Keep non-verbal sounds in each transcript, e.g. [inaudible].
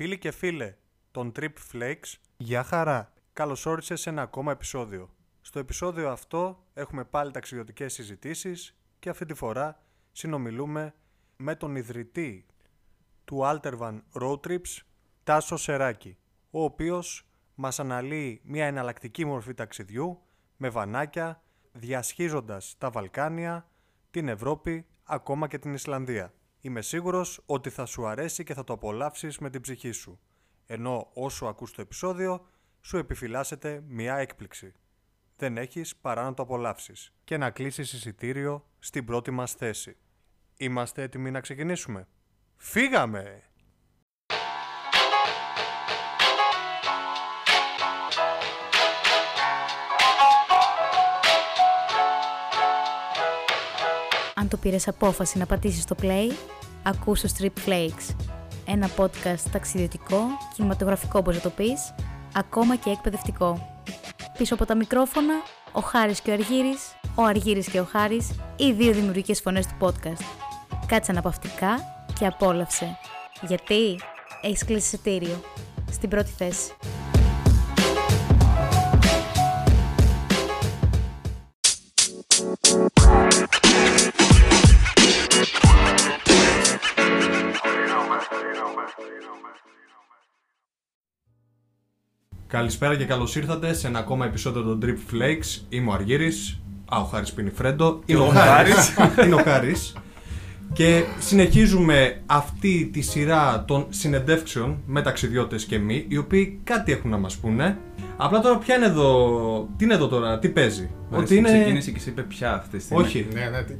Φίλοι και φίλε των Trip Flakes, γεια χαρά. Καλώς όρισες σε ένα ακόμα επεισόδιο. Στο επεισόδιο αυτό έχουμε πάλι ταξιδιωτικές συζητήσεις και αυτή τη φορά συνομιλούμε με τον ιδρυτή του Altervan Road Trips, Τάσο Σεράκη, ο οποίος μας αναλύει μια εναλλακτική μορφή ταξιδιού με βανάκια, διασχίζοντας τα Βαλκάνια, την Ευρώπη, ακόμα και την Ισλανδία. Είμαι σίγουρος ότι θα σου αρέσει και θα το απολαύσεις με την ψυχή σου. Ενώ όσο ακούς το επεισόδιο, σου επιφυλάσσεται μια έκπληξη. Δεν έχεις παρά να το απολαύσεις και να κλείσεις εισιτήριο στην πρώτη μας θέση. Είμαστε έτοιμοι να ξεκινήσουμε. Φύγαμε! Αν το πήρες απόφαση να πατήσεις το play, ακούς το Strip Flakes. Ένα podcast ταξιδιωτικό, κινηματογραφικό όπως να το πεις, ακόμα και εκπαιδευτικό. Πίσω από τα μικρόφωνα, ο Χάρης και ο Αργύρης, ο Αργύρης και ο Χάρης, οι δύο δημιουργικές φωνές του podcast. Κάτσε αναπαυτικά και απόλαυσε. Γιατί έχεις κλείσει εισιτήριο. Στην πρώτη θέση. Καλησπέρα και καλώς ήρθατε σε ένα ακόμα επεισόδιο των Drip Flakes. Είμαι ο Αργύρης. Α, ο Χάρης πίνει φρέντο. Είναι ο Χάρης. [laughs] Είναι ο Χάρης. Και συνεχίζουμε αυτή τη σειρά των συνεντεύξεων με ταξιδιώτες και μη, οι οποίοι κάτι έχουν να μας πούνε. Απλά τώρα ποια είναι εδώ, τι είναι εδώ τώρα, τι παίζει; Ότι είναι... Ξεκίνησε και σε είπε πια αυτή τη στιγμή. Όχι. Ναι, ναι, τι...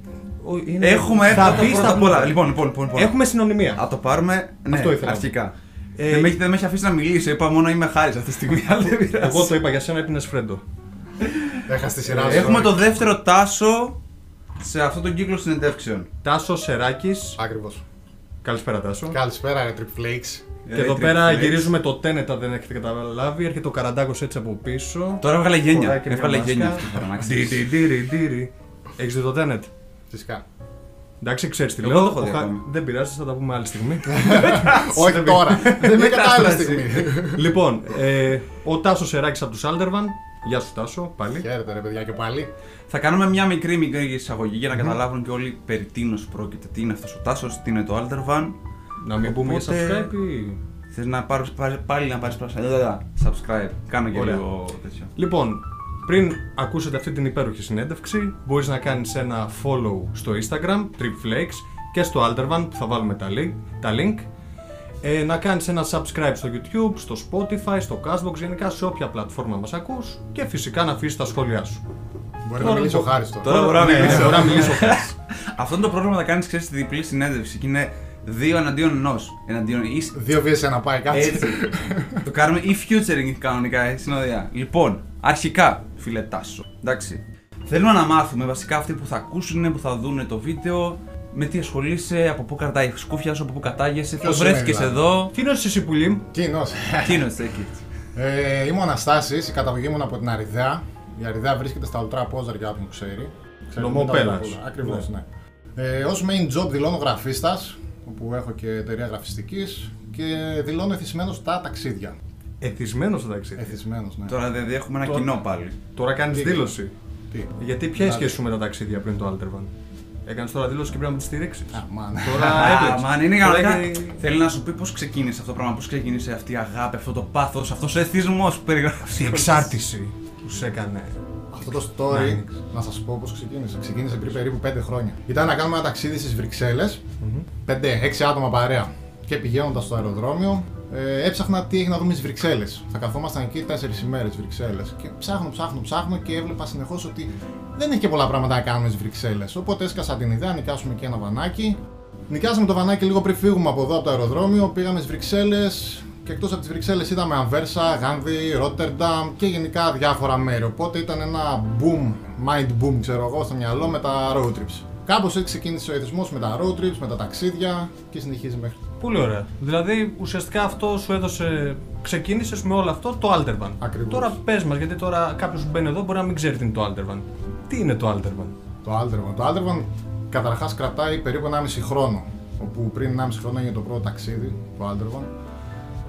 Ο- είναι- Έχουμε θα θα μπει στα πολλά. πολλά. Λοιπόν, λοιπόν, λοιπόν, λοιπόν. Έχουμε συνωνυμία. Α το πάρουμε. Ναι, Αυτό ήθελα. αρχικά. Ε, δεν, με, έχει- δεν με έχει αφήσει να μιλήσω. Είπα μόνο είμαι χάρης αυτή τη στιγμή. [laughs] Αλλά δεν πειράζει. Εγώ το είπα για σένα, έπινες φρέντο. Έχασε τη σειρά σου. Ε, Έχουμε sorry. το δεύτερο τάσο σε αυτόν τον κύκλο συνεντεύξεων. Τάσο Σεράκης. Ακριβώς. Καλησπέρα Τάσο. Καλησπέρα, ρε Trip Flakes. Και εδώ πέρα γυρίζουμε το Τένετα, δεν έχετε καταλάβει. Έρχεται ο Καραντάκος έτσι από πίσω. Τώρα έβγαλε Φοράει γένια. και μια Έβγαλε μάσκα. γένια αυτή τώρα, να ξέρεις. Ντι, ντι, ντι, ντι, ντι. Έχεις δει το Τένετ; Φυσικά. Εντάξει, ξέρεις τι Εγώ λέω. το έχω δει Ο Χα- ακόμη. Δεν πειράζει, θα τα πούμε άλλη στιγμή. [laughs] Όχι τώρα. Δεν είναι [laughs] κατάλληλη Μετάσταση. στιγμή. λοιπόν, ε, ο Τάσος Σεράκης από τους Άλτερβαν. Γεια σου, Τάσο, πάλι. Χαίρετε, ρε παιδιά, και πάλι. Θα κάνουμε μια μικρή μικρή εισαγωγή για να καταλάβουν και όλοι περί τίνος πρόκειται. Τι είναι αυτός ο τάσος, τι είναι το Aldervan. Να μην πούμε για Οπότε- subscribe ή. Θες να πάρεις, πάρεις- πάλι να πάρεις subscribe. Κάνω και Ωραία. λίγο τέτοιο. Λοιπόν, πριν ακούσετε αυτή την υπέροχη συνέντευξη, μπορείς να κάνεις ένα follow στο Instagram, TripFlakes, και στο Aldervan που θα βάλουμε τα link. Τα link. Ε, να κάνεις ένα subscribe στο YouTube, στο Spotify, στο Castbox, γενικά σε όποια πλατφόρμα μας ακούς και φυσικά να αφήσεις τα σχόλιά σου. Μπορεί να Τώρα μιλήσει ο λοιπόν- Χάρης τώρα. Τώρα μπορώ να ναι, μιλήσω. ναι, μπορώ να μιλήσω. Χάρης. [laughs] Αυτό είναι το πρόγραμμα να κάνεις ξέρεις τη διπλή συνέντευξη και είναι δύο εναντίον ενός. Εναντίον εις... Δύο βίες ένα πάει, κάτσε. Έτσι. [laughs] το κάνουμε ή featuring κανονικά, ε, συνοδεία. Λοιπόν, αρχικά, φίλε Τάσο. Εντάξει. Θέλουμε να μάθουμε βασικά αυτοί που θα ακούσουν, που θα δουν το βίντεο, με τι ασχολείσαι, από πού κρατάει η σκούφια σου, από πού κατάγεσαι, πώ Ποιος είναι, βρέθηκε δηλαδή; εδώ. Τι είναι εσύ πουλίμ. Κοινός. Εκείνο εκεί. Ε, Είμαι ο Αναστάσης, η καταγωγή μου είναι από την Αριδαία. Η Αριδαία βρίσκεται στα Ultra Πόζαρ για όποιον ξέρει. Ξέρετε, Νομό τα Πέλας. Ultra Πόζαρ. Ακριβώς, ναι. Ε, ως main job δηλώνω γραφίστας, όπου έχω και εταιρεία γραφιστικής και δηλώνω εθισμένος στα ταξίδια. Εθισμένος στο ταξίδι. Εθισμένος, ναι. Τώρα δηλαδή έχουμε ένα Τώρα- κοινό πάλι. Τώρα κάνεις Τι- δήλωση. Τι. Γιατί ποια είναι η Δηλαδή- σχέση σου με τα ταξίδια πριν το Aldervan. Έκανες τώρα δήλωση και πρέπει να τη στηρίξεις. Α, μάνα. Τώρα Α, έπαιξε. μαν, είναι Τώρα κανονικά. έχει- Θέλει να σου πει πώς ξεκίνησε αυτό το πράγμα, πώς ξεκίνησε αυτή η αγάπη, αυτό το πάθος, αυτός ο εθισμός που περιγράφεις. Η εξάρτηση που σε έκανε. Αυτό το story, Ναι. να σας πω πώς ξεκίνησε. Ξεκίνησε πριν περίπου 5 χρόνια. Ήταν να κάνουμε ένα ταξίδι στις βρυξελλε 5-6 άτομα παρέα. Και πηγαίνοντας στο αεροδρόμιο, ε, έψαχνα τι έχει να δούμε στις Βρυξέλλες. Θα καθόμασταν εκεί 4 ημέρες Βρυξέλλες. Και ψάχνω, ψάχνω, ψάχνω και έβλεπα συνεχώς ότι δεν έχει και πολλά πράγματα να κάνουμε στις Βρυξέλλες. Οπότε έσκασα την ιδέα, νοικιάσουμε και ένα βανάκι. Νοικιάσαμε το βανάκι λίγο πριν φύγουμε από εδώ από το αεροδρόμιο. Πήγαμε στις Βρυξέλλες και εκτός από τις Βρυξέλλες είδαμε Αμβέρσα, Γάνδη, Ρότερνταμ και γενικά διάφορα μέρη. Οπότε ήταν ένα boom, mind boom, ξέρω εγώ, στο μυαλό με τα road trips. Κάπως έτσι ξεκίνησε ο εθισμό με τα road trips, με τα ταξίδια και συνεχίζει μέχρι. Πολύ ωραία. Δηλαδή ουσιαστικά αυτό σου έδωσε. Ξεκίνησες με όλο αυτό το Aldervan. Ακριβώς. Τώρα πες μας, γιατί τώρα κάποιος που μπαίνει εδώ μπορεί να μην ξέρει τι είναι το Aldervan. Τι είναι το Aldervan. Το Alderman. Το Alderman καταρχάς κρατάει περίπου 1,5 χρόνο. Όπου πριν 1,5 χρόνο έγινε το πρώτο ταξίδι, το Alderman.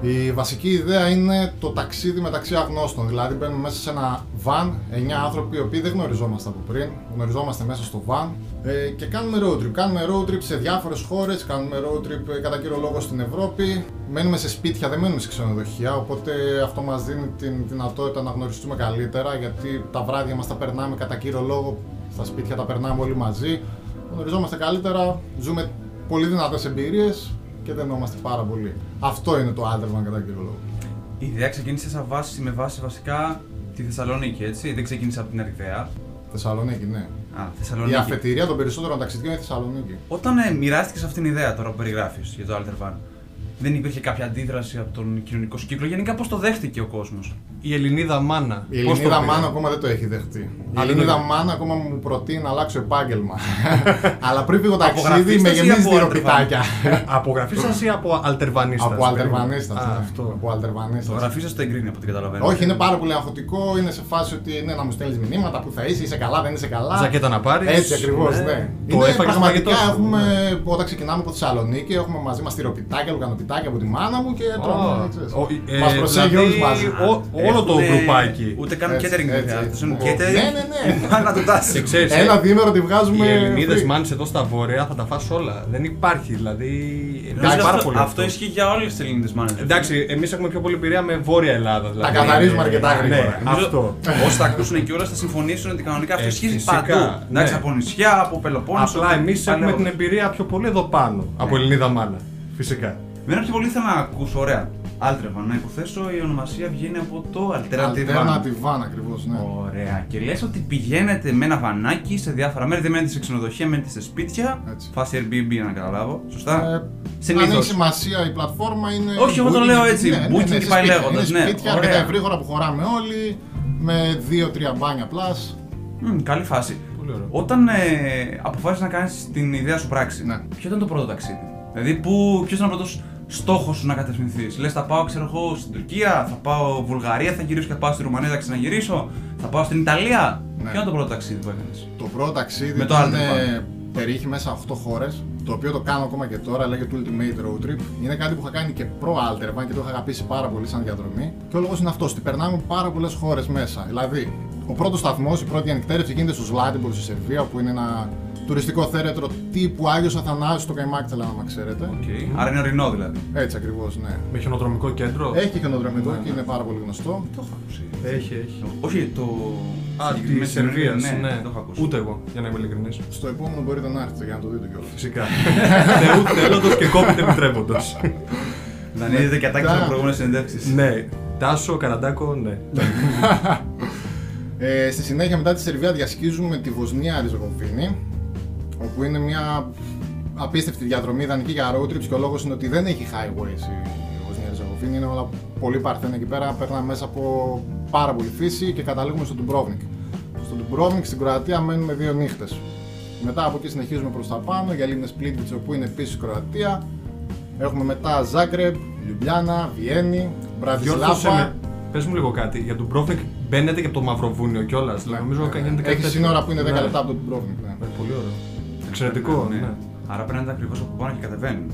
Η βασική ιδέα είναι το ταξίδι μεταξύ αγνώστων. Δηλαδή, μπαίνουμε μέσα σε ένα van, 9 άνθρωποι οι οποίοι δεν γνωριζόμαστε από πριν. Γνωριζόμαστε μέσα στο van ε, και κάνουμε road trip. Κάνουμε road trip σε διάφορες χώρες, κάνουμε road trip ε, κατά κύριο λόγο στην Ευρώπη. Μένουμε σε σπίτια, δεν μένουμε σε ξενοδοχεία. Οπότε αυτό μας δίνει την δυνατότητα να γνωριστούμε καλύτερα γιατί τα βράδια μας τα περνάμε κατά κύριο λόγο στα σπίτια, τα περνάμε όλοι μαζί. Γνωριζόμαστε καλύτερα, ζούμε πολύ δυνατές εμπειρίες και δεν εννοούμαστε πάρα πολύ. Αυτό είναι το Alderman κατά κύριο λόγο. Η ιδέα ξεκίνησε σαν βάση, με βάση βασικά τη Θεσσαλονίκη, έτσι. Δεν ξεκίνησε από την Ερυθέα. Θεσσαλονίκη, ναι. Α, Θεσσαλονίκη. Η αφετηρία των περισσότερων ταξιδιών είναι Θεσσαλονίκη. Όταν ε, μοιράστηκες αυτήν την ιδέα τώρα που περιγράφεις για το Alderman, δεν υπήρχε κάποια αντίδραση από τον κοινωνικό σου κύκλο. Γενικά, πώς το δέχτηκε ο κόσμος; Η Ελληνίδα μάνα. Η πώς το Ελληνίδα πήρε; μάνα ακόμα δεν το έχει δεχτεί. Η Α, δεν Ελληνίδα το έχει. μάνα ακόμα μου προτείνει να αλλάξω επάγγελμα. [laughs] Αλλά πριν φύγω Από ταξίδι με γραφίστας ή γεμίζει από τυροπιτάκια. [laughs] Από γραφίστας ή από αλτερβανίστας. Από αλτερβανίστας. Α, αυτό. Από Το αλτερβανίστας. γραφή σα το εγκρίνει από ό,τι καταλαβαίνω. Όχι, είναι πάρα πολύ αγχωτικό. Είναι σε φάση ότι ναι, να μου στέλνεις μηνύματα που θα είσαι, είσαι καλά, δεν είσαι καλά. Ζακέτα να πάρεις. Έτσι ακριβώς, ναι. Το είναι έφαγες πραγματικά φαγητό σου. έχουμε, όταν ξεκινάμε από Θεσσαλονίκη, έχουμε μαζί μας τυροπιτάκια, λουκανοπιτάκια από τη μάνα μου και Ω, τρώμε. ξέρεις. ο- ε, Μας προσέχει δηλαδή, όλους μαζί. ο- όλο το Έχουνε- γκρουπάκι. Ούτε καν Έτσι, catering έτσι, δεν έτσι. θέλουν. Ο- Catering. Ναι, ναι, ναι. [laughs] Να το τάσει. Και ξέρεις, Ένα ε, διήμερο τη βγάζουμε. οι Ελληνίδες free. μάνε εδώ στα βόρεια θα τα φας όλα. Δεν υπάρχει, δηλαδή. Νομίζω Εντάξει, πάρα αυτό- πολύ. Αυτό ισχύει για όλες τις Ελληνίδες μάνες. Εντάξει, εμείς έχουμε πιο πολύ εμπειρία με βόρεια Ελλάδα. Δηλαδή. καθαρίζουμε αρκετά Ναι, γρήγορα. αυτό. Όσοι τα ακούσουν και όλα θα συμφωνήσουν ότι κανονικά αυτό Ε, ισχύει φυσικά, παντού. Εντάξει, ναι. από νησιά, από Πελοπόννησο. Απλά εμείς παλαιό. έχουμε την εμπειρία πιο πολύ εδώ πάνω από Ελληνίδα μάνα. Φυσικά. Εμένα πιο πολύ θέλω να ακούσω, ωραία. Altervan, να υποθέσω η ονομασία βγαίνει από το Alternative Van. Alternative van ακριβώς, ναι. Ωραία. Και λες ότι πηγαίνετε με ένα βανάκι σε διάφορα μέρη. Δεν μένετε σε ξενοδοχεία, μένετε σε σπίτια. Έτσι. Φάση Airbnb να καταλάβω. Σωστά; Ε, αν Συνήθως. έχει σημασία η πλατφόρμα είναι. Όχι, εγώ το booking. λέω έτσι, Ναι, ναι, booking ναι, και σε πάει σπίτια. λέγοντας, Είναι ναι, σπίτια ωραία. αρκετά γρήγορα που χωράμε όλοι. Με 2-3 μπάνια plus. Μμ, καλή φάση. Πολύ ωραίο. Όταν ε, αποφάσισες να κάνεις την ιδέα σου πράξη, Ναι. ποιο ήταν το πρώτο ταξίδι; Δηλαδή, ποιος ήταν ο πρώτος στόχος σου να κατευθυνθείς. Λες, θα πάω, ξέρω εγώ, στην Τουρκία, θα πάω Βουλγαρία, θα γυρίσω και θα πάω στη Ρουμανία, θα ξαναγυρίσω, θα πάω στην Ιταλία. Ναι. Ποιο ήταν το πρώτο ταξίδι που έκανες; Το πρώτο ταξίδι Με το ήταν, Alderman. ε, περιείχε μέσα 8 χώρες. Το οποίο το κάνω ακόμα και τώρα, λέγεται Ultimate Road Trip. Είναι κάτι που είχα κάνει και προ Altervan και το είχα αγαπήσει πάρα πολύ σαν διαδρομή. Και ο λόγος είναι αυτός, ότι περνάμε πάρα πολλές χώρες μέσα. Δηλαδή, ο πρώτος σταθμός, η πρώτη ανοιχτέρευση γίνεται στο Zlatibor στη Σερβία, που είναι ένα τουριστικό θέρετρο τύπου Άγιος Αθανάσιος στο Καϊμάκτελα, άμα ξέρετε. Okay. Άρα είναι ορεινό δηλαδή. Έτσι ακριβώς, ναι. Με χιονοδρομικό κέντρο; Έχει χιονοδρομικό και είναι πάρα πολύ γνωστό. Το έχω ακούσει. Έχει, έχει. Όχι, το. Α, τη συγκεκριμένο Σερβίας. ναι, Ναι, το έχω ακούσει. Ούτε εγώ, για να είμαι ειλικρινής. Στο επόμενο μπορείτε να έρθετε για να το δείτε κιόλας. Φυσικά. [laughs] Θεού θέλοντο και κόπητε επιτρέποντο. Δανείζεται και ατάκη Μετά- από προηγούμενες συνεντεύξεις. ναι. Τάσο, Καραντάκο, ναι. [laughs] Ε, στη συνέχεια μετά τη Σερβία διασχίζουμε τη Βοσνία Ριζογοφίνη όπου είναι μια απίστευτη διαδρομή ιδανική για road trips και ο λόγος είναι ότι δεν έχει highways η Βοσνία Ριζογοφίνη είναι όλα πολύ παρθένα εκεί πέρα περνάμε μέσα από πάρα πολύ φύση και καταλήγουμε στο Dubrovnik στο Dubrovnik στην Κροατία μένουμε δύο νύχτες μετά από εκεί συνεχίζουμε προς τα πάνω για λίμνες Πλίτβιτς όπου είναι επίσης Κροατία έχουμε μετά Ζάγκρεπ, Λιουμπλιάνα, Βιέννη, Διόρθωσε Μπρατισλάβα με. Πες μου λίγο κάτι. Για τον Πρόφνικ μπαίνετε και από το Μαυροβούνιο κιόλας. Νομίζω ότι γίνεται κάτι Έχει τέτοιο. σύνορα που είναι 10 Ναι. λεπτά από το Dubrovnik. Ναι. Ε, Πολύ ωραίο. Εξαιρετικό, ναι. Άρα παίρνετε ακριβώς από πάνω και κατεβαίνουν.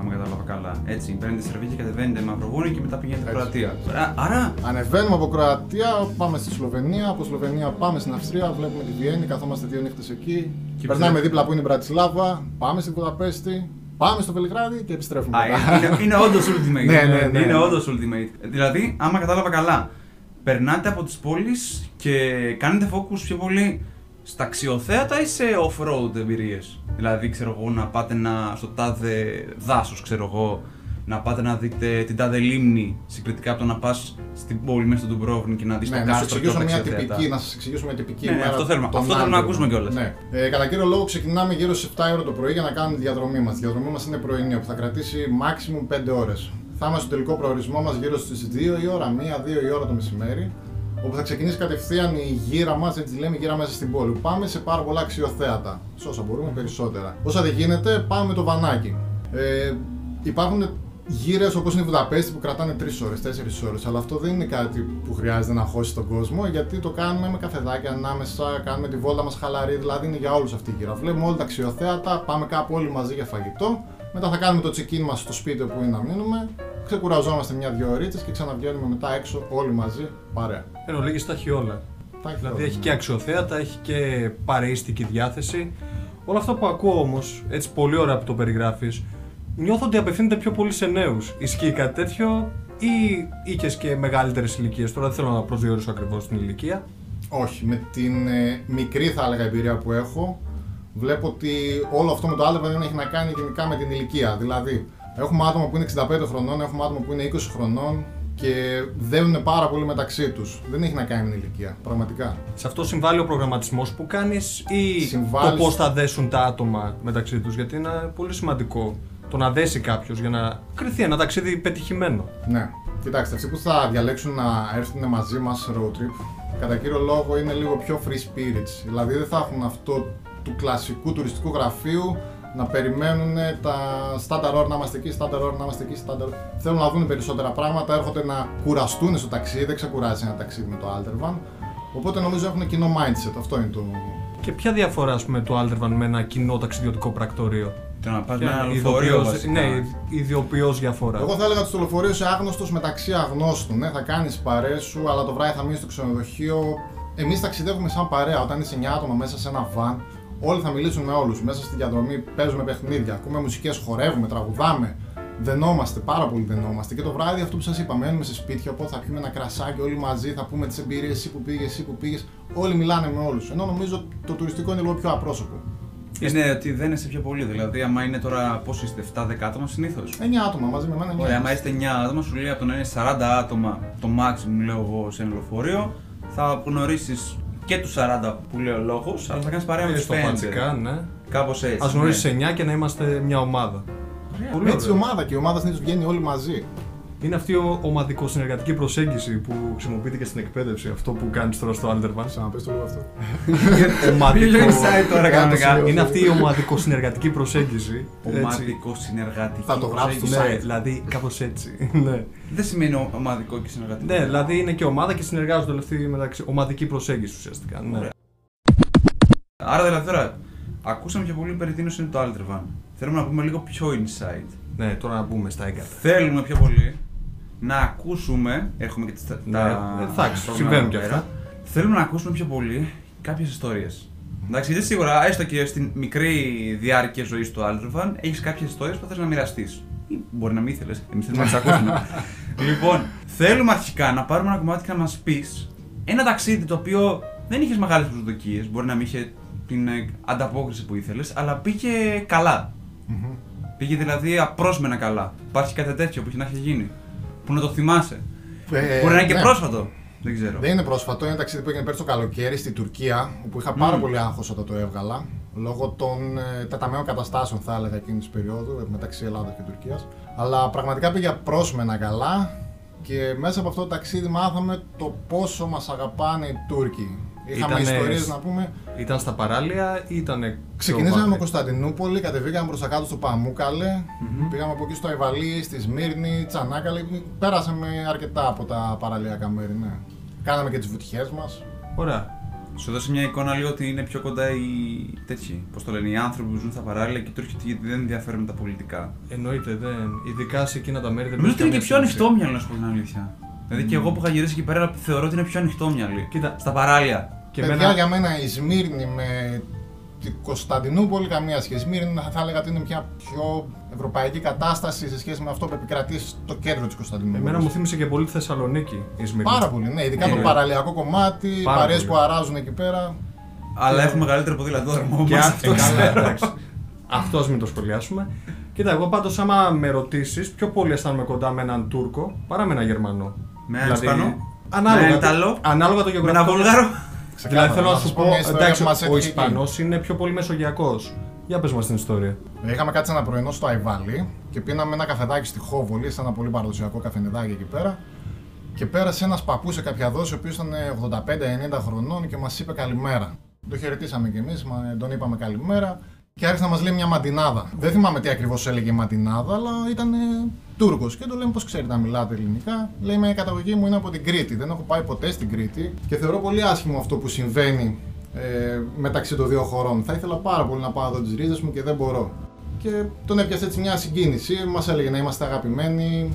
Αν κατάλαβα καλά. Έτσι, παίρνετε Σερβία και κατεβαίνετε Μαυροβούνιο και μετά πηγαίνετε Έτσι. Κροατία. Άρα- Άρα, Ανεβαίνουμε από Κροατία, πάμε στη Σλοβενία, από Σλοβενία πάμε στην Αυστρία, βλέπουμε τη Βιέννη, καθόμαστε δύο νύχτες εκεί. Και Περνάμε πιστεύω- δίπλα που είναι η Μπρατισλάβα, πάμε στη Βουδαπέστη, πάμε στο Βελιγράδι και επιστρέφουμε. Α, μετά. είναι, είναι όντως ultimate. Ναι, ναι, ναι. Είναι όντως ultimate. Δηλαδή, άμα κατάλαβα καλά, περνάτε από τις πόλεις και κάνετε focus πιο πολύ στα αξιοθέατα ή σε off-road εμπειρίες. Δηλαδή, ξέρω εγώ, να πάτε να, στο τάδε δάσος, ξέρω εγώ, να πάτε να δείτε την τάδε λίμνη συγκριτικά από το να πας στην πόλη μέσα στο Dubrovnik και να δεις Ναι, το να σου κάστρο και όλα εξηγήσω τα μια αξιοθέατα. τυπική, να σας εξηγήσουμε μια τυπική Ναι, ναι, ημέρα αυτό θέλουμε. των Αυτό θέλουμε να Άλπων. ακούσουμε κιόλας. Ναι. Ε, κατά κύριο λόγο ξεκινάμε γύρω στις 7 ώρα το πρωί για να κάνουμε τη διαδρομή μας. Η διαδρομή μας είναι πρωινή, που θα κρατήσει maximum 5 ώρες. Θα είμαστε στο τελικό προορισμό μας γύρω στις 2 η ώρα, 1-2 η ώρα το μεσημέρι. Όπου θα ξεκινήσει κατευθείαν η γύρα μας, έτσι τη λέμε, γύρα μέσα στην πόλη. Πάμε σε πάρα πολλά αξιοθέατα. Σε όσα μπορούμε περισσότερα. Όσα δεν γίνεται, πάμε με το βανάκι. Ε, υπάρχουν γύρες όπως είναι η Βουδαπέστη που κρατάνε 3 ώρες, 4 ώρες. Αλλά αυτό δεν είναι κάτι που χρειάζεται να χώσει τον κόσμο γιατί το κάνουμε με καφεδάκια ανάμεσα, κάνουμε τη βόλτα μας χαλαρή. Δηλαδή είναι για όλους αυτή η γύρα. Βλέπουμε όλα τα αξιοθέατα, πάμε κάπου όλοι μαζί για φαγητό. Μετά θα κάνουμε το check-in μας στο σπίτι όπου είναι να μείνουμε ξεκουραζόμαστε μια-δυο ώρε και ξαναβγαίνουμε μετά έξω όλοι μαζί παρέα. Εν ολίγης τα έχει όλα. Τα έχει Δηλαδή όλα, έχει ναι. και αξιοθέατα, έχει και παρεΐστικη διάθεση. Όλα αυτά που ακούω όμως, έτσι πολύ ωραία που το περιγράφεις, νιώθω ότι απευθύνεται πιο πολύ σε νέους. Ισχύει κάτι τέτοιο ή είχες και μεγαλύτερες ηλικίες; Τώρα δεν θέλω να προσδιορίσω ακριβώς την ηλικία. Όχι, με την ε, μικρή θα έλεγα εμπειρία που έχω, βλέπω ότι όλο αυτό με το άλτερβαν δεν έχει να κάνει γενικά με την ηλικία. Δηλαδή, έχουμε άτομα που είναι 65 χρονών, έχουμε άτομα που είναι 20 χρονών και δένουν πάρα πολύ μεταξύ τους. Δεν έχει να κάνει με την ηλικία, πραγματικά. Σε αυτό συμβάλλει ο προγραμματισμός που κάνεις ή Συμβάλλει το πώς στο- θα δέσουν τα άτομα μεταξύ τους. Γιατί είναι πολύ σημαντικό το να δέσει κάποιος για να κρυθεί ένα ταξίδι πετυχημένο. Ναι. Κοιτάξτε, αυτοί που θα διαλέξουν να έρθουν μαζί μας road trip, κατά κύριο λόγο είναι λίγο πιο free spirits. Δηλαδή δεν θα έχουν αυτό του κλασικού τουριστικού γραφείου να περιμένουν τα στάνταρ ώρα να είμαστε εκεί, στάνταρ ώρα να είμαστε εκεί, στάνταρ. Θέλουν να δουν περισσότερα πράγματα, έρχονται να κουραστούν στο ταξίδι, δεν ξεκουράζει ένα ταξίδι με το Altervan. Οπότε νομίζω έχουν κοινό mindset, αυτό είναι το. Και ποια διαφορά, ας πούμε, του Aldervan με ένα κοινό ταξιδιωτικό πρακτορείο; Το να πας με Ποια ένα είναι λεωφορείο ειδοποιώς- βασικά. Ναι, ιδιοποιώ διαφορά. Εγώ θα έλεγα ότι στο λεωφορείο είσαι άγνωστο μεταξύ αγνώστων. Ναι, θα κάνεις παρέ σου, αλλά το βράδυ θα μείνεις στο ξενοδοχείο. Εμείς ταξιδεύουμε σαν παρέα. Όταν είσαι 9 άτομα μέσα σε ένα βαν, όλοι θα μιλήσουν με όλους. Μέσα στη διαδρομή παίζουμε παιχνίδια, ακούμε μουσικές, χορεύουμε, τραγουδάμε. Δενόμαστε, πάρα πολύ δενόμαστε. Και το βράδυ αυτό που σας είπα, μένουμε σε σπίτια, οπότε θα πιούμε ένα κρασάκι όλοι μαζί, θα πούμε τις εμπειρίες, εσύ που πήγες, εσύ που πήγες. Όλοι μιλάνε με όλους. Ενώ νομίζω το τουριστικό είναι λίγο πιο απρόσωπο. Είναι ότι δεν είσαι πιο πολύ. Δηλαδή, άμα είναι τώρα πόσο είστε, 7-10 άτομα συνήθως; 9 άτομα μαζί με εμένα. Ωραία, εννιά. άμα είστε 9 άτομα, σου λέει από το να είναι 40 άτομα το maximum, λέω εγώ, σε ένα λεωφορείο, θα γνωρίσει και τους 40 που λέει ο λόγος, αλλά θα κάνεις παρέα με τους στο 5. φατσικά, ναι. Κάπως έτσι. Α γνωρίσει 9 και να είμαστε μια ομάδα. Πολύ Ναι. Έτσι η ωραία. ομάδα και η ομάδα συνήθω βγαίνει όλοι μαζί. Είναι αυτή η ομαδικο-συνεργατική προσέγγιση που χρησιμοποιείται και στην εκπαίδευση. Αυτό που κάνεις τώρα στο Alderman. Ξαναπες το λίγο αυτό. Ομαδικό. Πήγε inside τώρα Κάτω κανονικά. σημείο. Είναι αυτή η ομαδικο-συνεργατική προσέγγιση. έτσι. Ομαδικό συνεργατική. Θα το γράψω στο προσέγγιση. Ναι, site. δηλαδή κάπως έτσι. [laughs] ναι. Δεν σημαίνει ο- ομαδικό και συνεργατικό. ναι, δηλαδή είναι και ομάδα και συνεργάζονται όλοι αυτοί μεταξύ. Ομαδική προσέγγιση ουσιαστικά. Ναι. Ωραία. Άρα δηλαδή τώρα, ακούσαμε πιο πολύ περί τίνος είναι το Aldervan. Θέλουμε να πούμε λίγο πιο inside. ναι, τώρα να μπούμε στα έγκατα. Θέλουμε πιο πολύ να ακούσουμε. Έχουμε και τις, τα, Ναι, τα εντάξει, προγράμματα συμβαίνουν κι εδώ αυτά. πέρα. Θέλουμε να ακούσουμε πιο πολύ κάποιες ιστορίες. Εντάξει, γιατί σίγουρα, έστω και στην μικρή διάρκεια ζωής του Aldervan, έχεις κάποιες ιστορίες που θες να μοιραστείς. Ή μπορεί να μην ήθελες, εμείς θέλουμε να τις ακούσουμε. [laughs] λοιπόν, θέλουμε αρχικά να πάρουμε ένα κομμάτι και να μας πεις ένα ταξίδι το οποίο δεν είχες μεγάλες προσδοκίες, μπορεί να μην είχε την ε, ανταπόκριση που ήθελες, αλλά πήγε καλά. Πήγε δηλαδή απρόσμενα καλά. Υπάρχει κάτι τέτοιο που έχει να έχει γίνει; Που να το θυμάσαι. Ε, Μπορεί να είναι και ναι. πρόσφατο. Δεν ξέρω. Δεν είναι πρόσφατο, είναι ταξίδι που έγινε πέρσι το καλοκαίρι στη Τουρκία, όπου είχα πάρα Μμμ. πολύ άγχος όταν το έβγαλα. Λόγω των ε, τεταμένων καταστάσεων, θα έλεγα, εκείνης της περίοδου ε, μεταξύ Ελλάδας και Τουρκίας. Αλλά πραγματικά πήγε απρόσμενα καλά και μέσα από αυτό το ταξίδι μάθαμε το πόσο μας αγαπάνε οι Τούρκοι. Είχαμε Ήτανε- ιστορίες να πούμε. Ήταν στα παράλια ή ήταν. Ξεκινήσαμε με Κωνσταντινούπολη, κατεβήκαμε προς τα κάτω στο παμουκαλε Μμμ. πήγαμε από εκεί στο Αϊβαλί, στη Σμύρνη, Τσανάκαλη. Πέρασαμε αρκετά από τα παραλιακά μέρη, ναι. Κάναμε και τις βουτιές μας. Ωραία. Σου δώσει μια εικόνα λίγο ότι είναι πιο κοντά οι τέτοιοι. Πώς το λένε, οι άνθρωποι που ζουν στα παράλια και οι Τούρκοι γιατί δεν ενδιαφέρουν με τα πολιτικά. Εννοείται, δεν. Ειδικά σε εκείνα τα μέρη δεν Νομίζω ότι είναι παίζει και πιο καμία σημασία. ανοιχτόμυαλο, να σου πω την αλήθεια. Δηλαδή και εγώ που είχα γυρίσει εκεί πέρα θεωρώ ότι είναι πιο ανοιχτόμυαλοι. Κοίτα, Στα παράλια. Και Παιδιά, εμένα. για μένα η Σμύρνη με την Κωνσταντινούπολη καμία σχέση. Η Σμύρνη θα έλεγα ότι είναι μια πιο ευρωπαϊκή κατάσταση σε σχέση με αυτό που επικρατεί στο κέντρο της Κωνσταντινούπολης. Εμένα μου θύμισε και πολύ τη Θεσσαλονίκη η Σμύρνη. Πάρα πολύ, ναι. Ειδικά Ναι. το παραλιακό κομμάτι, οι Πάρα παρέες πολύ. που αράζουν εκεί πέρα. Αλλά έχουμε μεγαλύτερο ποδηλατόδρομο. Και όμως. αυτό. Ε, καλά, εντάξει. Αυτός ας μην το σχολιάσουμε. Κοίτα, εγώ πάντως, άμα με ρωτήσεις, πιο πολύ αισθάνομαι κοντά με έναν Τούρκο παρά με έναν Γερμανό. Με έναν Ισπανό; Ανάλογα, Με έναν Ιταλό; ανάλογα το Με ένα γεωγραφικό. Βουλγάρο. Δηλαδή θέλω να σας σου πω, μια ιστορία εντάξει, που μας ο έτυχε Ισπανός είναι πιο πολύ μεσογειακός. Για πες μας την ιστορία. Είχαμε κάτσει ένα πρωινό στο Αϊβάλι και πίναμε ένα καφεδάκι στη Χόβολη, σε ένα πολύ παραδοσιακό καφενεδάκι εκεί πέρα. Και πέρασε ένας παππούς σε κάποια δόση, ο οποίος ήταν 85-90 χρονών και μας είπε καλημέρα. Το χαιρετήσαμε κι εμείς, τον είπαμε καλημέρα και άρχισε να μας λέει μια μαντινάδα. Δεν θυμάμαι τι ακριβώς έλεγε η μαντινάδα, αλλά ήταν Τούρκος. Και του λέμε πώς ξέρετε να μιλάτε ελληνικά; Λέει με καταγωγή μου είναι από την Κρήτη. Δεν έχω πάει ποτέ στην Κρήτη και θεωρώ πολύ άσχημο αυτό που συμβαίνει ε, μεταξύ των δύο χωρών. Θα ήθελα πάρα πολύ να πάω εδώ τις ρίζες μου και δεν μπορώ. Και τον έπιασε έτσι μια συγκίνηση. Μας έλεγε να είμαστε αγαπημένοι.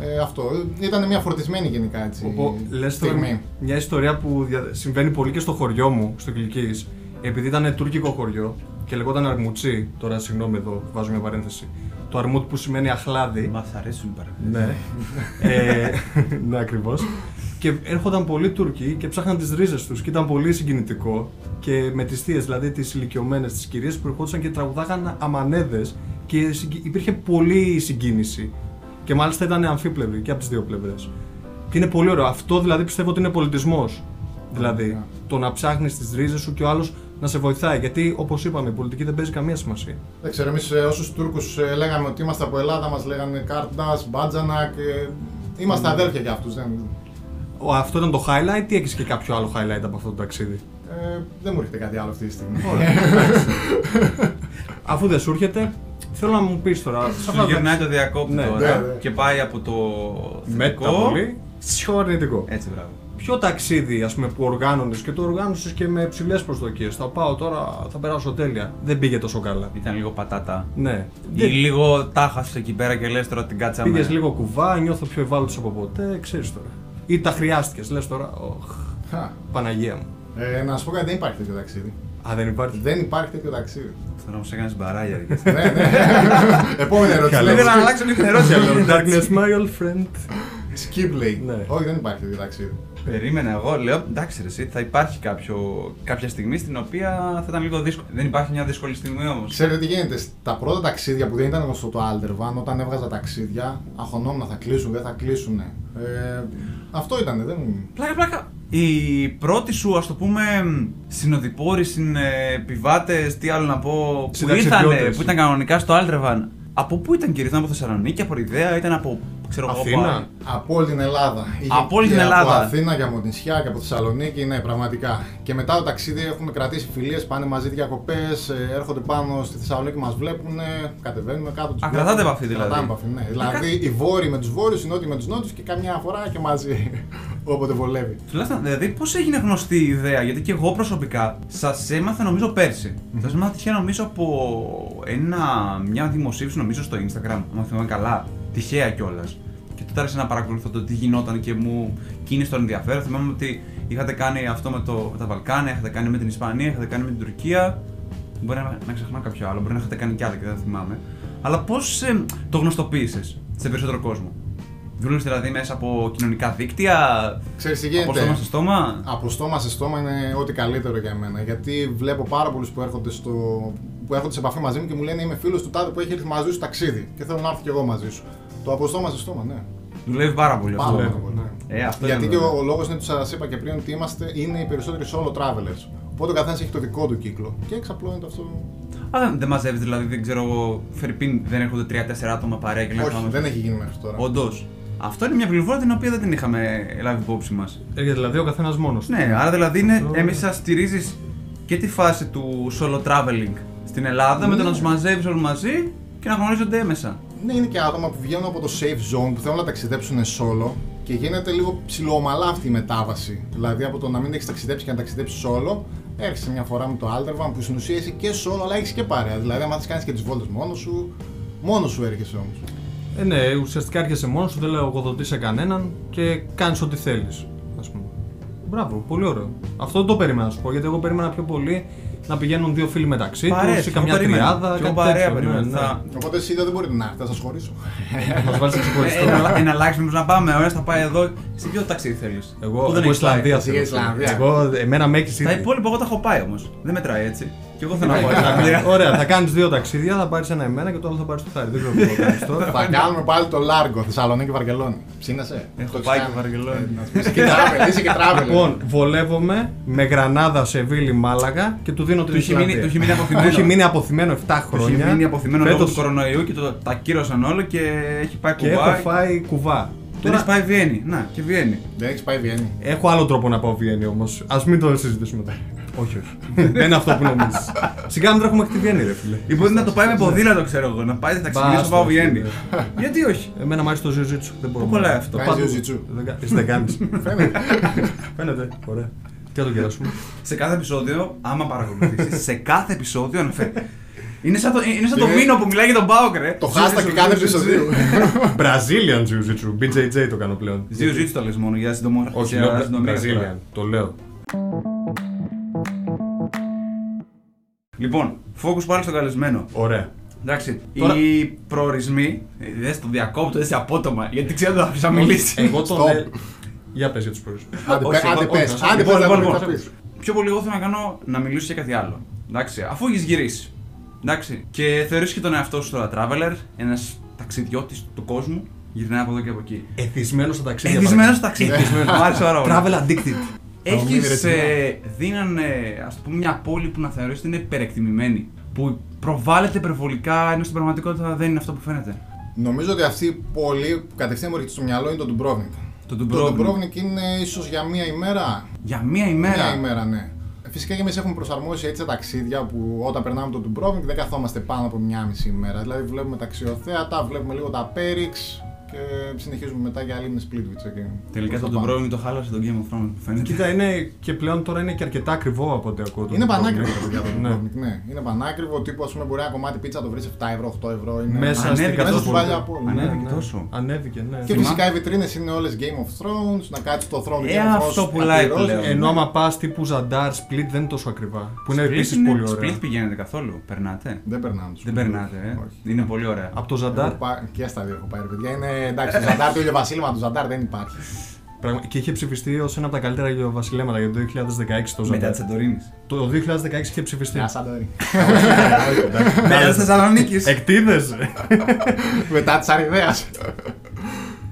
Ε, αυτό. Ήταν μια φορτισμένη γενικά έτσι. Οπό, λες τώρα στιγμή. μια ιστορία που δια- συμβαίνει πολύ και στο χωριό μου, στο Κιλκής. Επειδή ήταν τουρκικό χωριό και λεγόταν Αρμουτσί, τώρα συγγνώμη εδώ, βάζω μια παρένθεση. Το αρμούτ που σημαίνει αχλάδι. Μα θα αρέσουν οι παρεμβάσεις. Ναι. ε, ναι, ακριβώς. Και έρχονταν πολλοί Τούρκοι και ψάχναν τις ρίζες τους και ήταν πολύ συγκινητικό. Και με τις θείες, δηλαδή τις ηλικιωμένες, τις κυρίες που ερχόντουσαν και τραγουδάγαν αμανέδες και συγκι- υπήρχε πολύ συγκίνηση. Και μάλιστα ήταν αμφίπλευρη και από τις δύο πλευρές. Και είναι πολύ ωραίο. Αυτό δηλαδή πιστεύω ότι είναι πολιτισμός. Δηλαδή, Ωραία. το να ψάχνεις τις ρίζες σου και ο άλλος να σε βοηθάει. Γιατί, όπως είπαμε, η πολιτική δεν παίζει καμία σημασία. Δεν ξέρω, εμείς όσους Τούρκους λέγαμε ότι είμαστε από Ελλάδα, μας λέγανε Κάρντα, Μπάτζανακ. ε, Είμαστε αδέρφια για αυτούς. Δεν, Ο- Αυτό ήταν το highlight ή έχεις και κάποιο άλλο highlight από αυτό το ταξίδι; ε, δεν μου έρχεται κάτι άλλο αυτή τη στιγμή. [laughs] Αφού δεν σου έρχεται, θέλω να μου πεις τώρα. σε αυτά Σου τα- γυρνάει το διακόπτη Ναι, τώρα ναι, ναι. και πάει από το Μετά θετικό. πολύ. Πιο αρνητικό. Έτσι, μπράβο. Ποιο ταξίδι ας πούμε, που οργάνωνες και το οργάνωσες και με ψηλέ προσδοκίες. Θα πάω τώρα, θα περάσω τέλεια. Δεν πήγε τόσο καλά. Ήταν λίγο πατάτα. Ναι. Ή λίγο τάχασε εκεί πέρα και λες τώρα την κάτσαμε. Πήγες λίγο κουβά, νιώθω πιο ευάλωτος από ποτέ, ξέρεις τώρα. Ή τα χρειάστηκες, λες τώρα. Οχ, Χα. Παναγία μου. Ε, να σου πω κάτι, δεν υπάρχει τέτοιο ταξίδι. Α, δεν υπάρχει; Δεν υπάρχει τέτοιο ταξίδι. Θέλω να μου έκανε μπαράγια. ρε. ναι, ναι. [laughs] Επόμενη ερώτηση. Καλά. λέει. Ήθελα να αλλάξω λίγο την ερώτηση. αλλά Darkness, my old friend. Skip λέει. Ναι. Όχι, δεν υπάρχει τέτοιο ταξίδι. Περίμενα εγώ, λέω εντάξει ρε, εσύ, θα υπάρχει κάποιο, κάποια στιγμή στην οποία θα ήταν λίγο δύσκολο. Δεν υπάρχει μια δύσκολη στιγμή όμως. Ξέρετε τι γίνεται, στα πρώτα ταξίδια που δεν ήταν γνωστό το Aldervan, όταν έβγαζα ταξίδια, αγχωνόμουν θα κλείσουν, δεν θα κλείσουν. Ε, αυτό ήταν, δεν. Πλάκα, πλάκα. Οι πρώτοι σου, ας το πούμε, συνοδοιπόροι, συνεπιβάτες, τι άλλο να πω, που ήρθαν, Συνταξιδιώτες. που ήταν κανονικά στο Altervan. Από πού ήταν κύριε, ήταν από Θεσσαλονίκη, από Ιδέα, ήταν από. Ξέρω εγώ, Αθήνα; από άλλη. Από όλη την Ελλάδα. Είχε Από όλη και την Ελλάδα. Από Αθήνα και από νησιά και από Θεσσαλονίκη, ναι, πραγματικά. Και μετά το ταξίδι έχουμε κρατήσει φιλίες, πάνε μαζί διακοπές, έρχονται πάνω στη Θεσσαλονίκη, μας βλέπουν, κατεβαίνουμε κάτω τους Α, βλέπουμε. κρατάτε επαφή, δηλαδή. Κρατάμε επαφή, ναι. Δηλαδή οι βόρειοι με τους βόρειους, οι νότιοι με τους νότιους και καμιά φορά και μαζί. [laughs] Όποτε βολεύει. Τουλάχιστον, δηλαδή, πώς έγινε γνωστή η ιδέα, Γιατί και εγώ προσωπικά σας έμαθα νομίζω πέρσι. Σας έμαθα τυχαία νομίζω από ένα, μια δημοσίευση νομίζω στο Instagram, αν θυμάμαι καλά. Τυχαία κιόλας. Και τότε άρχισα να παρακολουθώ το τι γινόταν και μου κίνησε το ενδιαφέρον. Θυμάμαι ότι είχατε κάνει αυτό με, το, με τα Βαλκάνια, είχατε κάνει με την Ισπανία, είχατε κάνει με την Τουρκία. Μπορεί να, να ξεχνάω κάποιο άλλο, μπορεί να είχατε κάνει κι άλλα και δεν θυμάμαι. Αλλά πώς το γνωστοποίησες σε περισσότερο κόσμο; Δούλευε δηλαδή μέσα από κοινωνικά δίκτυα, Ξέρεις τι από γίνεται; στόμα σε στόμα; Από στόμα σε στόμα είναι ό,τι καλύτερο για μένα. Γιατί βλέπω πάρα πολλούς που, έρχονται στο... που έρχονται σε επαφή μαζί μου και μου λένε Είμαι φίλος του τάδε που έχει έρθει μαζί σου ταξίδι και θέλω να έρθω κι εγώ μαζί σου. Το από στόμα σε στόμα, ναι. Δουλεύει πάρα πολύ Πάρα, αυτό. πάρα ναι. πολύ. Ε, αυτό Γιατί είναι και βέβαιο. ο, ο λόγος είναι που σας είπα και πριν ότι είμαστε, είναι οι περισσότεροι solo travelers. Οπότε ο καθένας έχει το δικό του κύκλο. Και εξαπλώνεται αυτό. Α, δεν, δεν μαζεύεις δηλαδή, δεν ξέρω εγώ, Φερρυπίν δεν έρχονται 3-4 άτομα παρέα και λένε Όχι, δεν έχει γίνει μέχρι τώρα. Όντως. Αυτό είναι μια πληροφορία την οποία δεν την είχαμε λάβει υπόψη μας. Έρχεται δηλαδή ο καθένας μόνος. Ναι, άρα δηλαδή είναι, Αυτό- εμείς σας στηρίζεις και τη φάση του solo traveling στην Ελλάδα με το Ναι. να τους μαζεύεις όλοι μαζί και να γνωρίζονται έμεσα. Ναι, είναι και άτομα που βγαίνουν από το safe zone που θέλουν να ταξιδέψουν solo και γίνεται λίγο ψηλοομαλά αυτή η μετάβαση. Δηλαδή από το να μην έχεις ταξιδέψει και να ταξιδέψεις solo, έρχεσαι μια φορά με το Aldervan που στην ουσία είσαι και solo αλλά έχεις και παρέα. Δηλαδή, αν θες κάνεις και τις βόλτες μόνος σου, μόνος σου έρχεσαι όμως. Ε, ναι, ουσιαστικά έρχεσαι μόνος σου, δεν λογοδοτεί σε κανέναν και κάνεις ό,τι θέλεις. Α πούμε. Μπράβο, πολύ ωραίο. Αυτό δεν το περίμενα να σου πω γιατί εγώ περίμενα πιο πολύ να πηγαίνουν δύο φίλοι μεταξύ τους Παρέες, ή εγώ καμιά περίμενα. τριάδα. Πιο κάτι παρέα τέτοιο, περίμενα. ναι, ναι. Θα- Οπότε εσύ δεν μπορείτε να έρθετε, θα σας χωρίσω. Μας βάλεις Ε, ξεχωριστό. Ένα, ένα αλλάξει μήπως να πάμε, ωραία, θα πάει εδώ. Σε ποιο ταξίδι θέλεις; Εγώ, εγώ Ισλανδία Εσύ θέλω. Ισλανδία. Εγώ, εμένα με έχεις Τα ήδη. υπόλοιπα εγώ τα έχω πάει όμως. Δεν μετράει έτσι. Και εγώ θέλω να Ναι, πάω Ισλανδία. Ωραία, θα κάνεις δύο ταξίδια, θα πάρεις ένα εμένα και το άλλο θα πάρεις το χάρι. Δεν ξέρω πώ θα κάνεις τώρα. θα κάνουμε πάλι το Λάργκο, Θεσσαλονίκη Βαρκελόνη. Ψήνεσαι; Έχω Το έχεις πάει κάνει. και Βαρκελόνη. Ε, να σου πεις, Είσαι και travel, [laughs] είσαι και travel. Λοιπόν, βολεύομαι με Γρανάδα, Σεβίλη, Μάλαγα και του δίνω την Του έχει μείνει- Ισλανδία. του έχει μείνει αποθυμένο. Του έχει μείνει αποθυμένο 7 Του έχει χρόνια. μείνει αποθυμένο λόγω Φέτος- του κορονοϊού και το, τα κύρωσαν όλο και έχει πάει Και κουβά. έχω φάει κουβά. Δεν έχει πάει Βιέννη. Να, και Βιέννη. Δεν έχει πάει Βιέννη. Έχω άλλο τρόπο να πάω Βιέννη όμως. Α μην το συζητήσουμε μετά. Όχι, όχι. Δεν είναι αυτό που νομίζεις. Σιγά μην τρέχουμε και τη Βιέννη, ρε φίλε. Ή μπορεί να το πάει με ποδήλατο, ξέρω εγώ. Να πάει, θα ξεκινήσω Μπας, πάω το Βιέννη. φίλε. Γιατί όχι; Εμένα μου αρέσει το Jiu-Jitsu. Δεν μπορώ. Πού κολλάει αυτό. Κάνεις Πάντως- jiu-jitsu. Δεν κα- Εσύ δεν κάνεις. [laughs] Φαίνεται. Φαίνεται. Ωραία. Τι θα το κεράσουμε; Σε κάθε επεισόδιο, άμα παρακολουθήσεις, σε κάθε επεισόδιο αναφέρει. Είναι σαν το, είναι σαν το Είναι- μήνο που μιλάει για τον Πάοκ, ρε. Το hashtag κάθε επεισοδίου. [laughs] Brazilian Jiu-Jitsu. BJJ το κάνω πλέον. Δύο ζήτου το λες μόνο για συντομό. Όχι, για λέω συντομία. Brazilian. Το λέω. Λοιπόν, focus πάλι στον καλεσμένο. Ωραία. Εντάξει, Τώρα- οι προορισμοί. ε, Δες το διακόπτω έτσι απότομα, γιατί ξέρω ότι θα αφήσω να μιλήσει. Εγώ τον. Stop. ε, Για πες για τους προορισμούς. Άντε, Όχι, πε- άντε, όχι, πες. όχι, Άντε, λοιπόν, πες, λοιπόν, να λοιπόν. θα πεις. Πιο πολύ εγώ θέλω να κάνω να μιλήσω για κάτι άλλο. Εντάξει, αφού έχεις γυρίσει. Εντάξει, και θεωρείς και τον εαυτό σου τώρα traveler, ένας ταξιδιώτης του κόσμου, γυρνάει από εδώ και από εκεί. Εθισμένος στα ταξίδια. Εθισμένος στο ταξίδι. Μ' άρεσε πάρα πολύ. Travel addicted. Θα μου μείνει Έχει ρετσινά. ε, δίνανε ας το πούμε μια πόλη που να θεωρείς ότι είναι υπερεκτιμημένη. Που προβάλλεται υπερβολικά ενώ στην πραγματικότητα δεν είναι αυτό που φαίνεται; Νομίζω ότι αυτή η πόλη που κατευθείαν μου έρχεται στο μυαλό είναι το Dubrovnik. Το Το Dubrovnik. Dubrovnik είναι ίσως για μία ημέρα. Για μία ημέρα; Μία ημέρα, ναι. Φυσικά και εμείς έχουμε προσαρμόσει έτσι τα ταξίδια που όταν περνάμε το Dubrovnik δεν καθόμαστε πάνω από μία μισή ημέρα. Δηλαδή βλέπουμε τα αξιοθέατα, βλέπουμε λίγο τα Périx και συνεχίζουμε μετά για άλλη Splitwitch εκεί. Τελικά Προς το τα πάνω. Dubrovnik το χάλασε τον Game of Thrones που φαίνεται. Κοίτα, είναι και πλέον τώρα είναι και αρκετά ακριβό από ό,τι ακούω. το Είναι Dubrovnik. πανάκριβο ρε παιδιά το Ναι. Dubrovnik, ναι. Είναι πανάκριβο. Τύπου, ας πούμε, μπορεί ένα κομμάτι πίτσα να το βρεις 7 ευρώ, 8 ευρώ. Είναι... Μέσα στην Ανέβηκε μέσα στην κατάσταση. παλιά πόλη. Ναι, Ανέβηκε ναι. τόσο. Ανέβηκε, ναι. Και Θυμά- φυσικά οι βιτρίνες είναι όλες Game of Thrones, να κάτσει στο θρόνο του Ε, Game of Thrones. αυτό να πουλάει πληρώσεις. πλέον. Ενώ άμα πας τύπου Ζαντάρ, Split δεν είναι τόσο ακριβά. Που είναι Split επίσης είναι- πολύ ωραία. Split πηγαίνετε καθόλου. Περνάτε. Δεν περνάμε τους Δεν σπίτους. περνάτε, ε. Όχι. Είναι πολύ ωραία. Από το Ζαντάρ; Έχω πάει- Και στα δύο έχω πάει, ρε παιδιά. Είναι εντάξει, το Ζαντάρ, το ηλιοβασίλεμα του Ζαντάρ δεν υπάρχει. Πραγμα- Και είχε ψηφιστεί ως ένα από τα καλύτερα γεωβασιλέματα για το 2016 το Μετά Ζαντάρ. της Σαντορίνης. Το 2016 είχε ψηφιστεί. Μια Σαντορίνης. Μετά της Θεσσαλονίκης. Εκτίδεσαι. Μετά της Αριδέα.